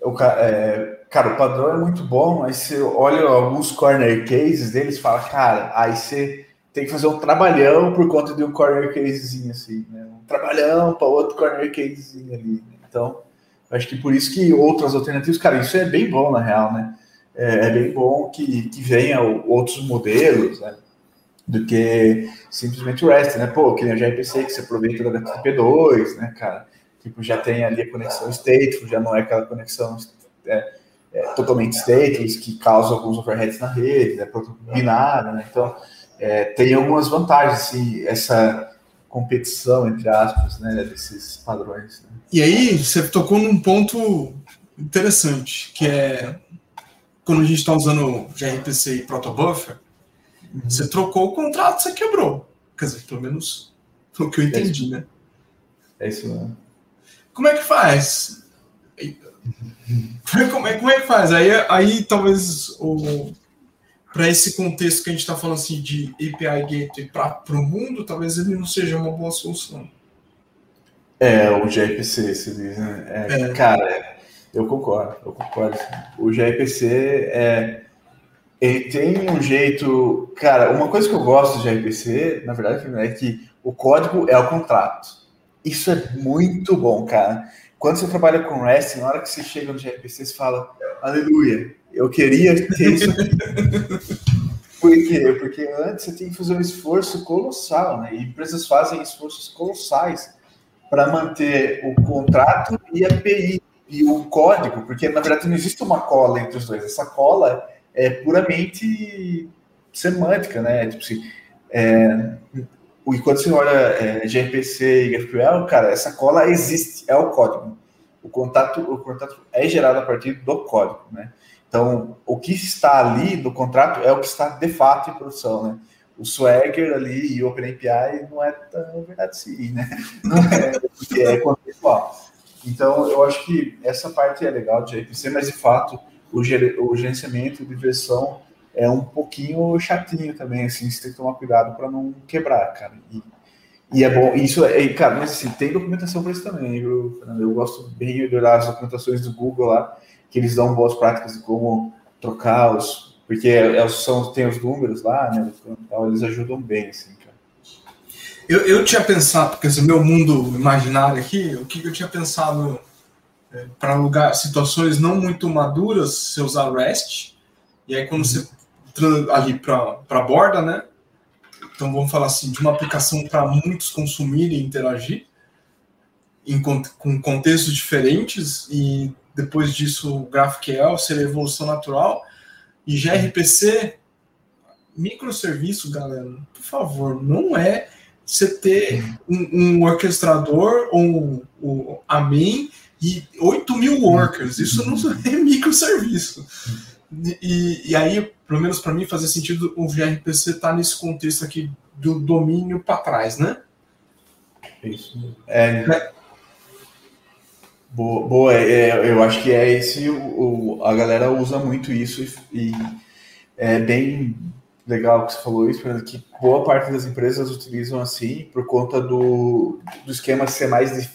o, é, cara, o padrão é muito bom, mas você olha alguns corner cases deles fala, cara, aí você tem que fazer um trabalhão por conta de um corner casezinho assim, né? Um trabalhão para outro corner casezinho ali. Então, acho que por isso que outras alternativas, cara, isso é bem bom na real, né? É, é bem bom que, que venha outros modelos, né? Do que simplesmente o REST, né? Pô, que nem o gRPC, que você aproveita da HTTP2, né, cara? Tipo, já tem ali a conexão stateful, já não é aquela conexão é, é, totalmente stateless, que causa alguns overheads na rede, é binário, né? Então, é, tem algumas vantagens, assim, essa competição, entre aspas, né, desses padrões. Né? E aí, você tocou num ponto interessante, que é quando a gente está usando gRPC e protobuffer, uhum. você trocou o contrato, você quebrou. Quer dizer, pelo menos foi o que eu entendi, é né? É isso mesmo. Como é que faz? Como é, como é que faz? Aí, aí talvez o para esse contexto que a gente está falando assim de API Gateway para o mundo, talvez ele não seja uma boa solução. É, o gRPC, se diz, né? É, é. Cara, eu concordo, eu concordo. O gRPC é, ele tem um jeito. Cara, uma coisa que eu gosto do gRPC, na verdade, é que o código é o contrato. Isso é muito bom, cara. Quando você trabalha com REST, na hora que você chega no gRPC, você fala, aleluia, eu queria ter isso aqui. (laughs) Por quê? Porque antes você tem que fazer um esforço colossal, né? E empresas fazem esforços colossais para manter o contrato e a API e o código, porque na verdade não existe uma cola entre os dois. Essa cola é puramente semântica, né? Tipo assim, é, e quando você olha é, gRPC e GraphQL, cara, essa cola existe, é o código. O contato, o contato é gerado a partir do código, né? Então, o que está ali no contrato é o que está de fato em produção, né? O Swagger ali e o OpenAPI não é tão verdade sim, né? (laughs) Não é, porque é contextual. Então, eu acho que essa parte é legal de gRPC, mas de fato, o, o gerenciamento de versão é um pouquinho chatinho também, assim, você tem que tomar cuidado para não quebrar, cara. E, e é bom, isso é, cara, mas assim, tem documentação para isso também, viu, Fernando? Eu gosto bem de olhar as documentações do Google lá, que eles dão boas práticas de como trocar os. Porque é, é são, tem os números lá, né? Então, eles ajudam bem, assim, cara. Eu, eu tinha pensado, porque esse meu mundo imaginário aqui, o que eu tinha pensado é, para lugar situações não muito maduras, você usar REST, e aí quando você ali para a borda, né? Então vamos falar assim, de uma aplicação para muitos consumirem e interagir, em, com contextos diferentes, e depois disso o GraphQL seria evolução natural, e gRPC, microserviço, galera, por favor, não é você ter um, um orquestrador ou um, a main e 8 mil workers. Isso não é microserviço. E, e aí, pelo menos para mim, fazer sentido o gRPC estar tá nesse contexto aqui do domínio para trás, né? Isso. É, é. Boa, boa é, eu acho que é esse o, o, a galera usa muito isso e, e é bem legal que você falou isso, que boa parte das empresas utilizam assim por conta do, do esquema ser mais,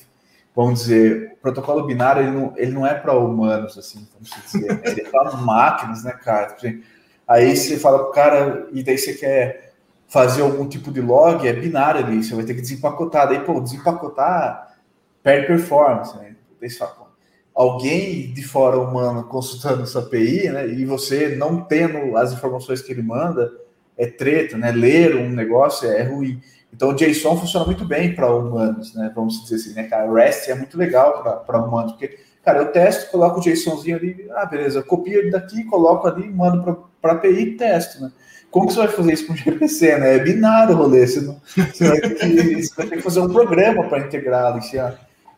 vamos dizer, o protocolo binário ele não, ele não é para humanos, assim, vamos dizer, né? ele é para (laughs) máquinas, né, cara? Tipo, aí você fala pro cara, e daí você quer fazer algum tipo de log, é binário ali, você vai ter que desempacotar, daí, pô, desempacotar perde performance, né? Daí você fala, alguém de fora humano consultando essa API, né, e você não tendo as informações que ele manda, é treta, né? Ler um negócio é ruim. Então o JSON funciona muito bem para humanos, né? Vamos dizer assim, né, cara? REST é muito legal para humanos, porque, cara, eu testo, coloco o JSONzinho ali, ah, beleza, copio daqui, coloco ali, mando para a API e testo, né? Como que você vai fazer isso com o (laughs) gPC, né? É binário o rolê, você, não, você, vai, ter que, você vai ter que fazer um programa para integrá-lo.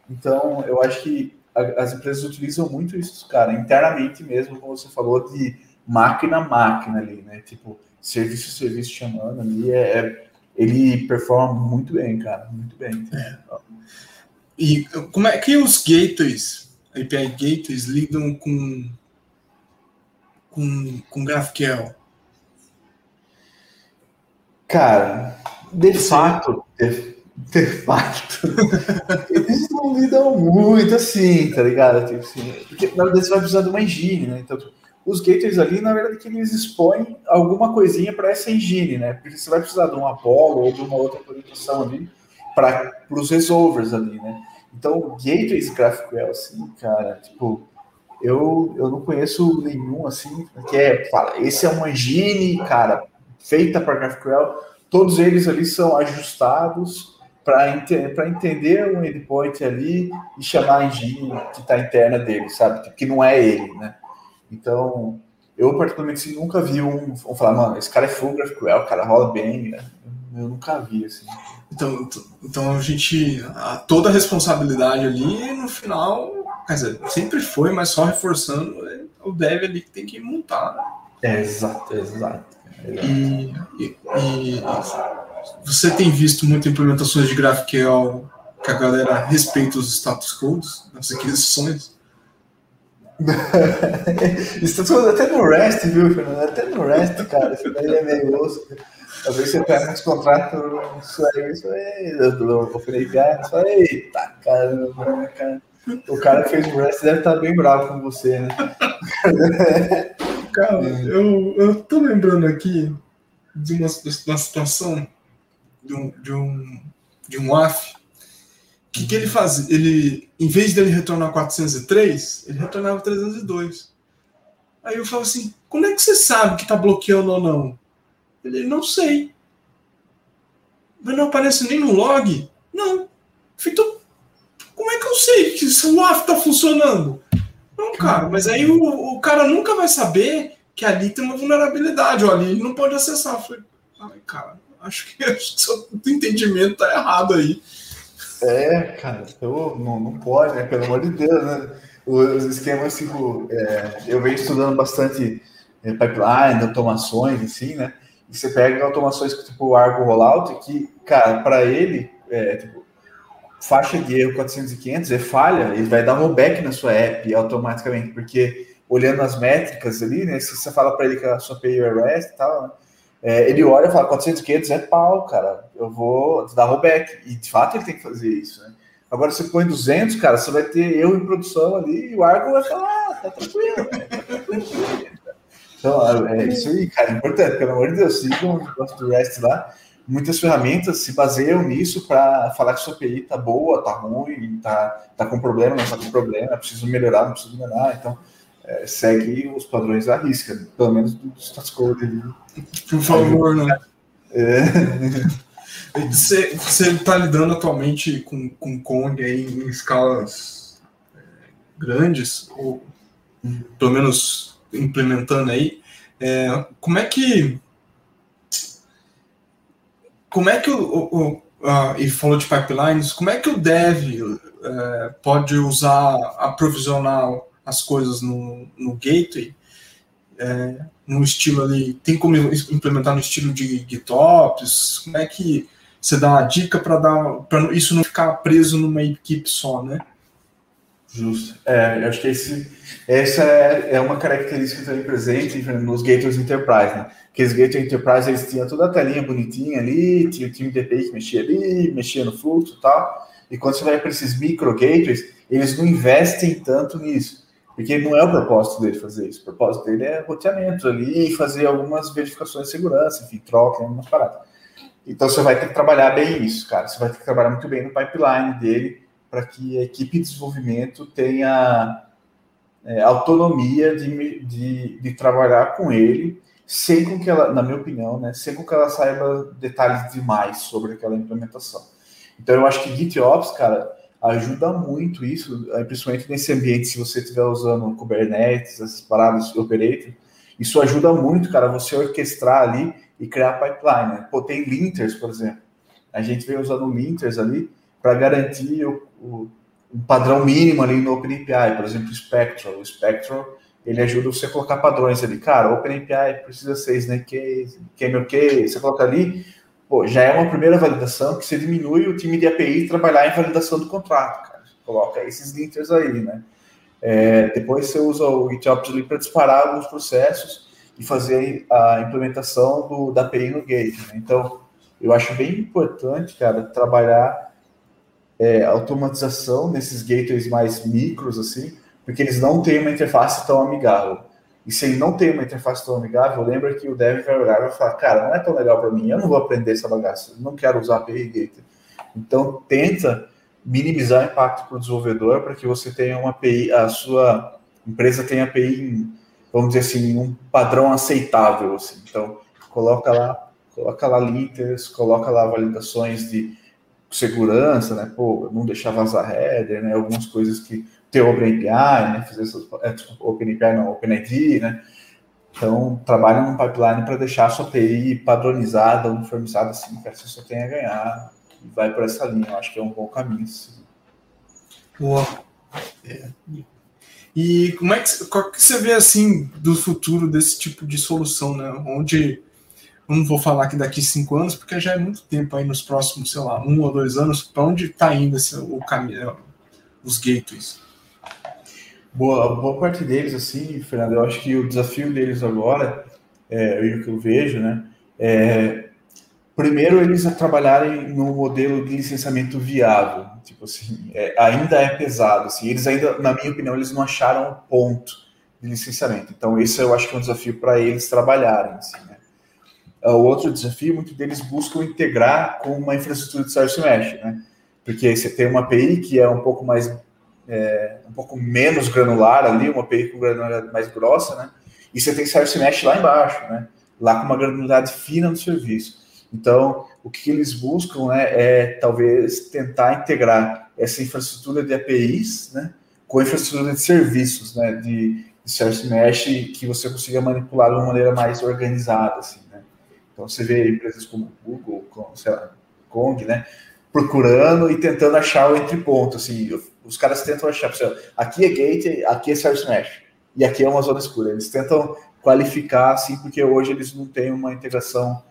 Então, eu acho que as empresas utilizam muito isso, cara, internamente mesmo, como você falou, de máquina a máquina ali, né? Tipo, serviço a serviço chamando ali, é, é, ele performa muito bem, cara, muito bem. É. E como é que os gateways, API gateways, lidam com, com, com GraphQL? Cara, de fato, de, de fato, (laughs) eles não lidam muito assim, tá ligado? Tipo assim, porque na verdade você vai precisar de uma engine, né? Então, os gateways ali, na verdade, que eles expõem alguma coisinha para essa engine, né? Porque você vai precisar de um Apollo ou de uma outra aplicação ali para os resolvers ali, né? Então, gateways GraphQL, assim, cara, tipo, eu, eu não conheço nenhum, assim, que é, fala, esse é uma engine, cara, feita para GraphQL, todos eles ali são ajustados para ente entender um endpoint ali e chamar a engine que está interna dele, sabe? Que não é ele, né? Então, eu particularmente assim, nunca vi um, um falar, mano, esse cara é full GraphQL, o cara rola bem, né? Eu nunca vi, assim. Então, então a gente, a, toda a responsabilidade ali, no final, quer dizer, sempre foi, mas só reforçando, é o dev ali que tem que montar, né? É, exato, exato. E, e, e, você tem visto muitas implementações de GraphQL que a galera respeita os status codes, as aquisições? (laughs) Isso tá até no REST, viu, Fernando? Até no REST, cara. Isso daí é meio osso. Talvez você pega uns contratos, isso aí, isso aí, eu falei, cara, isso aí, eita, caramba, cara. O cara que fez o REST deve estar bem bravo com você, né? (laughs) Cara, eu, eu tô lembrando aqui de uma, de uma situação de um, de um, de um AF o que, que ele fazia? Ele, em vez dele retornar 403, ele retornava 302. Aí eu falo assim: como é que você sabe que está bloqueando ou não? Ele, não sei. Mas não aparece nem no log? Não. Então, como é que eu sei que o WAF está funcionando? Não, cara, mas aí o, o, cara nunca vai saber que ali tem uma vulnerabilidade, ali ele não pode acessar. Eu falei, ai, cara, acho que, (laughs) que seu entendimento tá errado aí. É, cara, eu, não, não pode, né? Pelo amor de Deus, né? Os esquemas, tipo, é, eu venho estudando bastante é, pipeline, automações, assim, né? E você pega automações tipo o Argo Rollout, que, cara, para ele, é, tipo, faixa de erro 400 e 500 é falha, ele vai dar rollback na sua app automaticamente, porque olhando as métricas ali, né? Se você fala para ele que a sua API é REST e tal, né? É, ele olha e fala, 400, 500 é pau, cara, eu vou dar rollback. E de fato ele tem que fazer isso, né? Agora você põe 200, cara, você vai ter erro em produção ali e o Argo vai falar, ah, tá tranquilo, tá tranquilo. Então, é isso aí, cara, é importante, pelo amor de Deus, sigam o negócio do REST lá. muitas ferramentas se baseiam nisso para falar que sua API tá boa, tá ruim, tá, tá com problema, não tá com problema, preciso melhorar, não preciso melhorar. Então, é, segue os padrões à risca, pelo menos do status code. Por favor, né? É. Você está lidando atualmente com, com Kong aí em escalas é, grandes, ou pelo menos implementando aí. É, como é que como é que o, o, o uh, e falou de pipelines, como é que o dev uh, pode usar, aprovisionar as coisas no, no gateway, uh, no estilo ali, tem como implementar no estilo de GitOps, como é que você dá uma dica para dar para isso não ficar preso numa equipe só, né? Justo. É, eu acho que esse, essa é, é uma característica também presente nos gateways enterprise, né? Que os gateways enterprise eles tinham toda a telinha bonitinha ali, tinha o time de API que mexia ali, mexia no fluxo e tal. E quando você vai para esses micro gateways, eles não investem tanto nisso, porque não é o propósito dele fazer isso. O propósito dele é roteamento ali e fazer algumas verificações de segurança, enfim, troca, algumas paradas. Então você vai ter que trabalhar bem isso, cara. Você vai ter que trabalhar muito bem no pipeline dele para que a equipe de desenvolvimento tenha é, autonomia de, de, de, trabalhar com ele, sem com que ela, na minha opinião, né, sem com que ela saiba detalhes demais sobre aquela implementação. Então eu acho que GitOps, cara, ajuda muito isso, principalmente nesse ambiente, se você estiver usando Kubernetes, essas paradas, Operator, isso ajuda muito, cara, você orquestrar ali e criar pipeline. Né? Pô, tem linters, por exemplo. A gente vem usando linters ali para garantir o, o, padrão mínimo ali no OpenAPI, por exemplo, o Spectral. O Spectral, ele ajuda você a colocar padrões ali. Cara, OpenAPI precisa ser Snake KMLK, você coloca ali, pô, já é uma primeira validação que você diminui o time de API trabalhar em validação do contrato, cara. Coloca esses linters aí, né? É, depois você usa o GitOps para disparar alguns processos e fazer a implementação do, da API no gate. Né? Então, eu acho bem importante, cara, trabalhar é, automatização nesses gateways mais micros, assim, porque eles não têm uma interface tão amigável. E se ele não tem uma interface tão amigável, lembra que o dev vai olhar e vai falar, cara, não é tão legal para mim, eu não vou aprender essa bagaça, não quero usar API Gateway. Então, tenta minimizar o impacto para o desenvolvedor para que você tenha uma API, a sua empresa tenha API vamos dizer assim, um padrão aceitável. Assim. Então, coloca lá, coloca lá liters, coloca lá validações de segurança, né? Pô, não deixar vazar header, né? Algumas coisas que ter OpenAPI, né? Fazer essas, é, OpenAPI não, OpenID, né? Então, trabalha num pipeline para deixar a sua API padronizada, uniformizada, assim, que você só tenha a ganhar e vai por essa linha. Eu acho que é um bom caminho. Assim. Boa. É. E como é que, qual que você vê assim do futuro desse tipo de solução, né? Onde não vou falar que daqui cinco anos, porque já é muito tempo aí nos próximos, sei lá, um ou dois anos, para onde está indo esse, o caminho, os gateways? Boa, boa parte deles, assim, Fernando, eu acho que o desafio deles agora, é, o que eu vejo, né, é primeiro eles trabalharem no modelo de licenciamento viável, tipo assim, é, ainda é pesado, assim, eles ainda, na minha opinião, eles não acharam o ponto de licenciamento, então esse eu acho que é um desafio para eles trabalharem, assim, né. O outro desafio, muitos deles buscam integrar com uma infraestrutura de service mesh, né, porque você tem uma API que é um pouco mais, é, um pouco menos granular ali, uma API com granularidade mais grossa, né, e você tem service mesh lá embaixo, né, lá com uma granularidade fina no serviço. Então, o que eles buscam né, é talvez tentar integrar essa infraestrutura de APIs né, com a infraestrutura de serviços, né, de, de Service Mesh, que você consiga manipular de uma maneira mais organizada. Assim, né? Então, você vê empresas como Google, como, sei lá, Kong, né, procurando e tentando achar o entre-ponto. Assim, os caras tentam achar, aqui é gate, aqui é Service Mesh, e aqui é uma zona escura. Eles tentam qualificar, assim, porque hoje eles não têm uma integração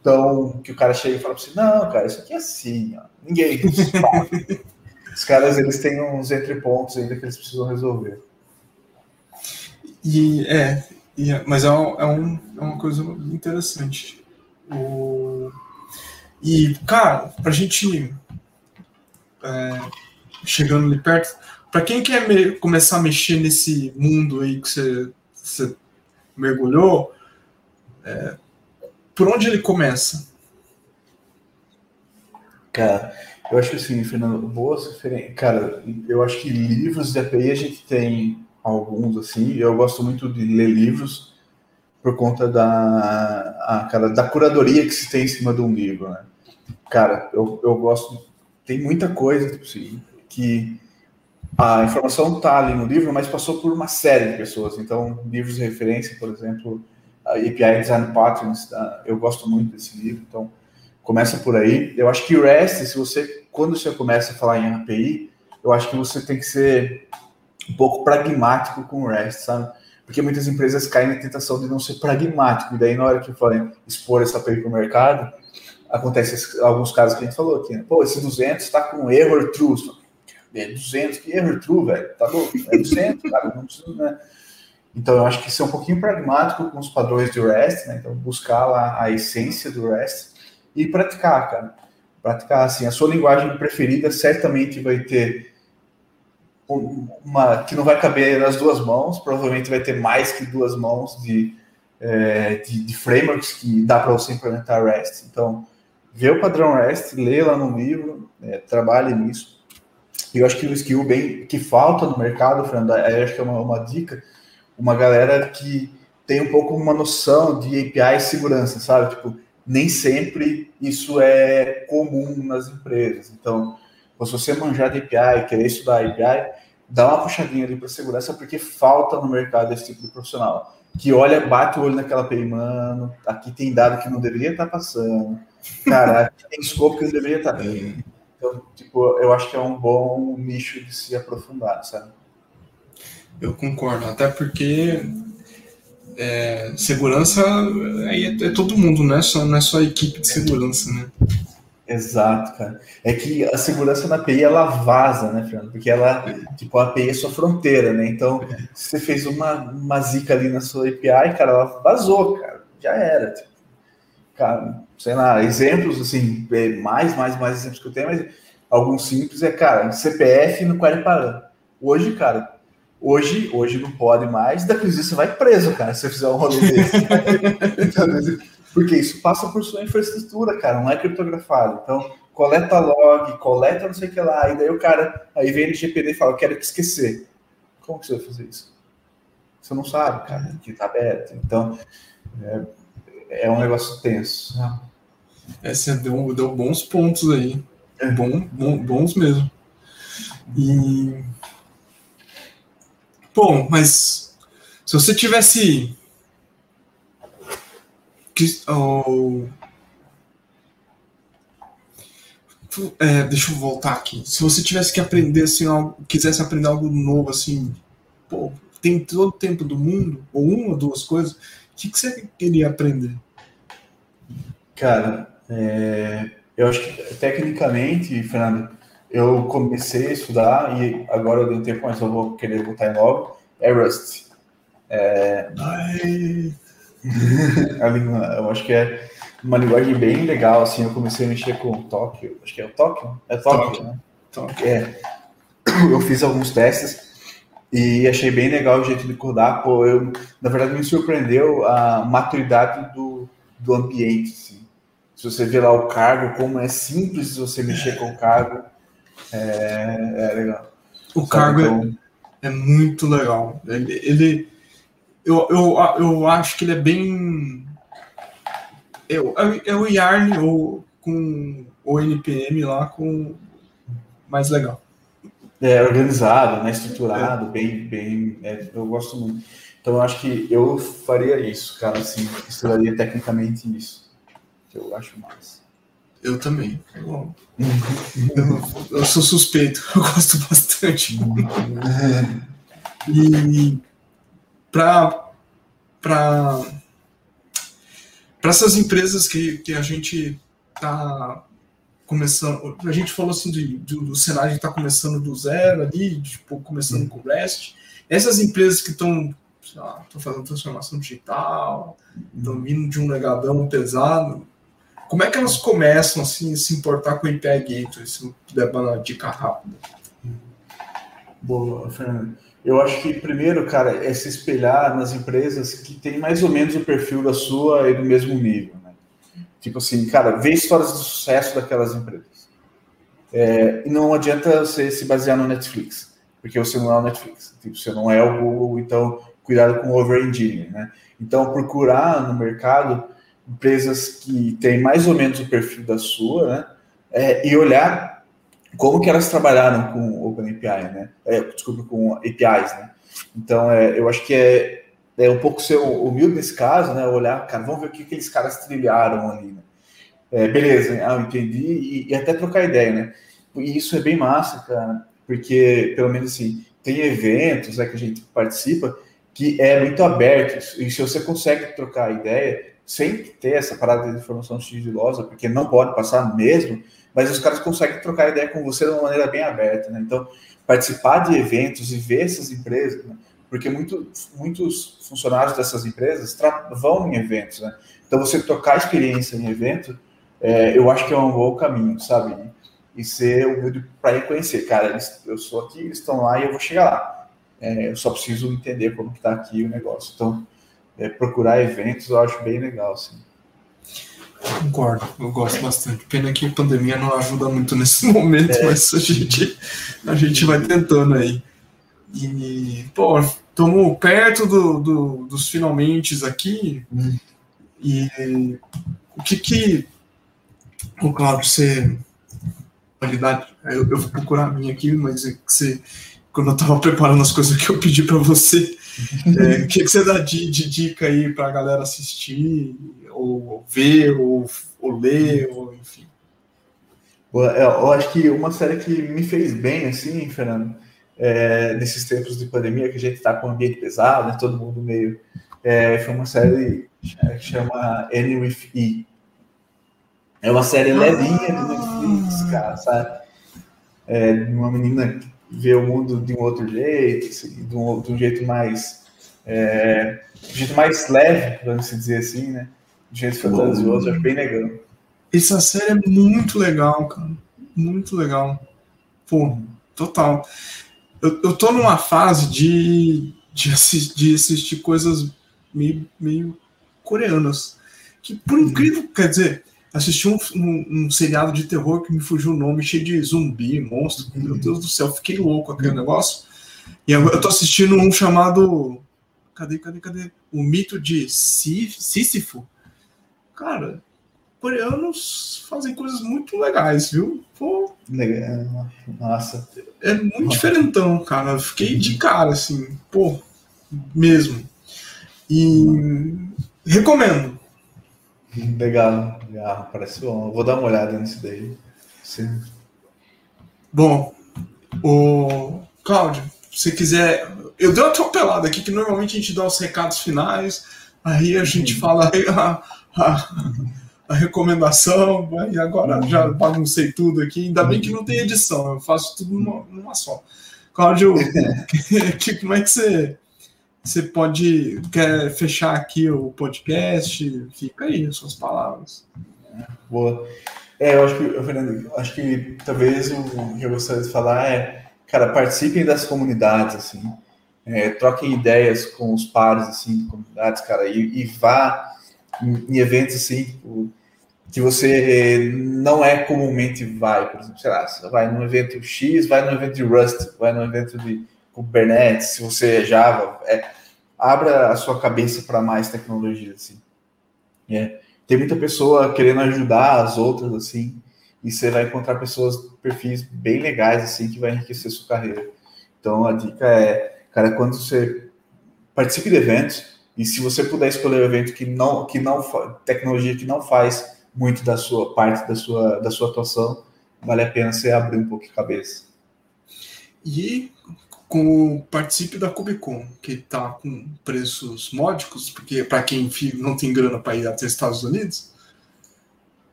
então, que o cara chega e fala assim, não, cara, isso aqui é assim, ó. Ninguém. (laughs) Os caras, eles têm uns entrepontos ainda que eles precisam resolver. E, é, e, é, mas é, é, um, é uma coisa interessante. O, e, cara, pra gente é, chegando ali perto, para quem quer me, começar a mexer nesse mundo aí que você, mergulhou, é, por onde ele começa? Cara, eu acho que assim, Fernando, boas referências. Cara, eu acho que livros de API a gente tem alguns, assim. Eu gosto muito de ler livros por conta da, a, cara, da curadoria que se tem em cima de um livro, né? Cara, eu, eu gosto. Tem muita coisa tipo assim, que a informação está ali no livro, mas passou por uma série de pessoas. Então, livros de referência, por exemplo, API Design Patterns, tá? eu gosto muito desse livro. Então, começa por aí. Eu acho que o REST, se você, quando você começa a falar em API, eu acho que você tem que ser um pouco pragmático com o REST, sabe? Porque muitas empresas caem na tentação de não ser pragmático. E daí, na hora que forem expor essa API para o mercado, acontece alguns casos que a gente falou aqui. Né? Pô, esse 200 está com error true. É 200, que error true, velho. Tá louco? É 200, (laughs) cara. Não precisa, né? Então, eu acho que ser um pouquinho pragmático com os padrões do REST, né? Então, buscar lá a essência do REST e praticar, cara. Praticar, assim, a sua linguagem preferida certamente vai ter uma que não vai caber nas duas mãos, provavelmente vai ter mais que duas mãos de, é, de, de, frameworks que dá para você implementar REST. Então, vê o padrão REST, lê lá no livro, é, trabalhe nisso. E eu acho que o skill bem que falta no mercado, Fernando, aí acho que é uma, uma dica, uma galera que tem um pouco uma noção de API e segurança, sabe? Tipo, nem sempre isso é comum nas empresas. Então, se você manjar de API, querer estudar API, dá uma puxadinha ali para segurança, porque falta no mercado esse tipo de profissional. Que olha, bate o olho naquela API, mano, aqui tem dado que não deveria estar tá passando. Cara, aqui tem escopo que não deveria estar. Então, tipo, eu acho que é um bom nicho de se aprofundar, sabe? Eu concordo, até porque é, segurança aí é, é, todo mundo, não é, só, não é só a equipe de segurança, né? Exato, cara. É que a segurança na API ela vaza, né, Fernando? Porque ela, tipo, a API é sua fronteira, né? Então, se você fez uma, uma zica ali na sua API, cara, ela vazou, cara. Já era. Tipo, cara, sei lá, exemplos, assim, é, mais, mais, mais exemplos que eu tenho, mas alguns simples é, cara, CPF no query param. Hoje, cara, Hoje, hoje não pode mais, daqui você vai preso, cara, se você fizer um rolê (laughs) desse. Porque isso passa por sua infraestrutura, cara, não é criptografado. Então, coleta log, coleta não sei o que lá, e daí o cara, aí vem no GPD e fala, quero te esquecer. Como que você vai fazer isso? Você não sabe, cara, que tá aberto. Então, é, é um negócio tenso. Né? É, você deu, deu bons pontos aí. É. Bom, bom, bons mesmo. E Bom, mas se você tivesse. Oh, é, deixa eu voltar aqui. Se você tivesse que aprender assim, algo, quisesse aprender algo novo, assim, pô, tem todo o tempo do mundo, ou uma ou duas coisas, o que, que você queria aprender? Cara, é, eu acho que tecnicamente, Fernando, eu comecei a estudar e agora eu dei um tempo, mas eu vou querer voltar logo. É Rust. É... (laughs) eu acho que é uma linguagem bem legal, assim, eu comecei a mexer com Tóquio, acho que é o Tóquio? É Tóquio, né? Tóquio. É. (coughs) Eu fiz alguns testes e achei bem legal o jeito de codar, pô, eu, na verdade me surpreendeu a maturidade do, do ambiente, assim. Se você ver lá o cargo, como é simples você mexer com o cargo, é, é legal. O Sabe, cargo então... é, é, muito legal. Ele, ele eu, eu, eu acho que ele é bem. Eu, é o Yarn ou com o NPM lá com mais legal. É organizado, né? estruturado, é. bem, bem. É, eu gosto muito. Então eu acho que eu faria isso, cara, assim, estudaria tecnicamente isso. Eu acho mais. Eu também. Eu, eu, sou suspeito, (laughs) eu gosto bastante. e para para essas empresas que, que a gente está começando, a gente falou assim de, de, do cenário que está começando do zero ali, tipo, começando uhum. com o REST. Essas empresas que estão fazendo transformação digital, estão vindo de um legadão pesado, como é que elas começam assim, a se importar com o API Gateway? Se puder dar uma dica rápida. Boa, Fernando. Eu acho que primeiro, cara, é se espelhar nas empresas que têm mais ou menos o perfil da sua e do mesmo nível. Né? Tipo assim, cara, vê histórias de sucesso daquelas empresas. É, e não adianta você se basear no Netflix, porque você não é o Netflix, tipo, você não é o Google, então cuidado com o over-engineering, né? Então, procurar no mercado empresas que têm mais ou menos o perfil da sua, né? É, e olhar como que elas trabalharam com OpenAPI, né? É, desculpa, com APIs, né? Então, é, eu acho que é, é um pouco ser humilde nesse caso, né? Olhar, cara, vamos ver o que aqueles caras trilharam ali, né? É, beleza, ah, entendi, e, e, até trocar ideia, né? E isso é bem massa, cara, porque, pelo menos assim, tem eventos né, que a gente participa que é muito aberto, e se você consegue trocar ideia, sem ter essa parada de informação sigilosa, porque não pode passar mesmo, mas os caras conseguem trocar ideia com você de uma maneira bem aberta, né? Então, participar de eventos e ver essas empresas, né? porque muito, muitos funcionários dessas empresas vão em eventos, né? Então, você trocar experiência em evento, é, eu acho que é um bom caminho, sabe? E ser humilde para reconhecer, cara, eles, eu sou aqui, eles estão lá e eu vou chegar lá. É, eu só preciso entender como está aqui o negócio. Então, é, procurar eventos eu acho bem legal, assim. Concordo, eu gosto bastante. Pena que a pandemia não ajuda muito nesse (laughs) momento, é. mas a gente, a gente vai tentando aí. E, pô, estamos perto do, do, dos finalmente aqui. Hum. E o que que. O Claudio, você. Qualidade. Eu, eu vou procurar a minha aqui, mas é que você. Quando eu estava preparando as coisas que eu pedi para você, é, o que, que você dá de, de dica aí para a galera assistir, ou ver, ou, ou ler, ou enfim? É, eu acho que uma série que me fez bem, assim, Fernando, é, nesses tempos de pandemia, que a gente está com um ambiente pesado, né, todo mundo meio. É, foi uma série que chama Any with E. É uma série levinha do Netflix, cara, sabe? É, uma menina ver o mundo de um outro jeito, assim, de, um, de um jeito mais é, de um jeito mais leve, vamos dizer assim, né? De um jeito fantasioso, acho bem legal. Essa série é muito legal, cara. Muito legal. Pô, total. Eu, eu tô numa fase de, de, assistir, de assistir coisas meio, meio coreanas. Que, por incrível, quer dizer, assisti um, um, um, seriado de terror que me fugiu o nome, cheio de zumbi, monstro. Uhum. Meu Deus do céu, fiquei louco aquele uhum. negócio. E agora eu tô assistindo um chamado. Cadê, cadê, cadê? O mito de Sísifo. Cara, coreanos fazem coisas muito legais, viu? Pô, Legal. Nossa. É muito Nossa. diferentão, cara. Eu fiquei de cara, assim, pô, mesmo. E recomendo. Legal, legal, parece bom. vou dar uma olhada nisso daí. Sim. Bom, o Cláudio, se quiser, eu dei uma atropelada aqui que normalmente a gente dá os recados finais, aí a gente uhum. fala a, a, a, recomendação, e agora uhum. já baguncei tudo aqui. Ainda bem que não tem edição, eu faço tudo numa, numa só. Cláudio, (laughs) (laughs) que, como é que você você pode quer fechar aqui o podcast, fica aí as suas palavras. Boa. É, eu acho que, Fernando, acho que talvez o que eu gostaria de falar é, cara, participem das comunidades, assim, é, troquem ideias com os pares, assim, de comunidades, cara, e, e vá em, em, eventos, assim, tipo, que você não é comumente vai, por exemplo, sei lá, você vai num evento X, vai num evento de Rust, vai num evento de Kubernetes, se você é Java, é, abra a sua cabeça para mais tecnologia, assim. É. Tem muita pessoa querendo ajudar as outras, assim, e você vai encontrar pessoas, perfis bem legais, assim, que vai enriquecer sua carreira. Então, a dica é, cara, quando você participe de eventos, e se você puder escolher um evento que não, que não, tecnologia que não faz muito da sua parte, da sua, da sua atuação, vale a pena você abrir um pouco a cabeça. E com participe da Cubicon, que está com preços módicos, porque para quem não tem grana para ir até Estados Unidos,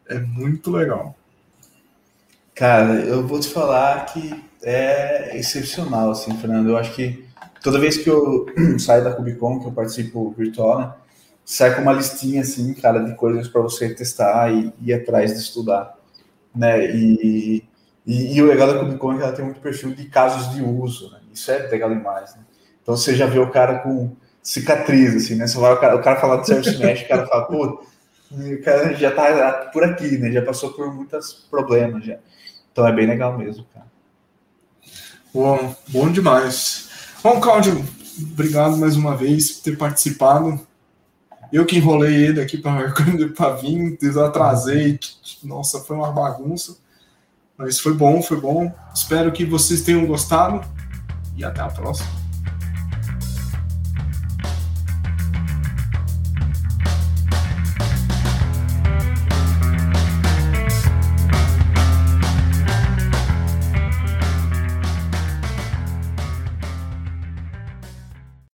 é muito legal. Cara, eu vou te falar que é excepcional, assim, Fernando. Eu acho que toda vez que eu (clears throat) saio da Cubicon, que eu participo virtual, né, sai com uma listinha, assim, cara, de coisas para você testar e ir atrás de estudar, né? E, e, e o legal da Cubicon é que ela tem muito perfil de casos de uso, né? Isso é legal demais, né? Então você já vê o cara com cicatriz, assim, né? Você vai o cara, o cara falar do mesh, o cara fala, pô, o cara já tá por aqui, né? Já passou por muitos problemas já. Então é bem legal mesmo, cara. Bom, bom demais. Bom, Cláudio, obrigado mais uma vez por ter participado. Eu que enrolei ele aqui para (laughs) vir, desatrasei. Nossa, foi uma bagunça. Mas foi bom, foi bom. Espero que vocês tenham gostado e até a próxima.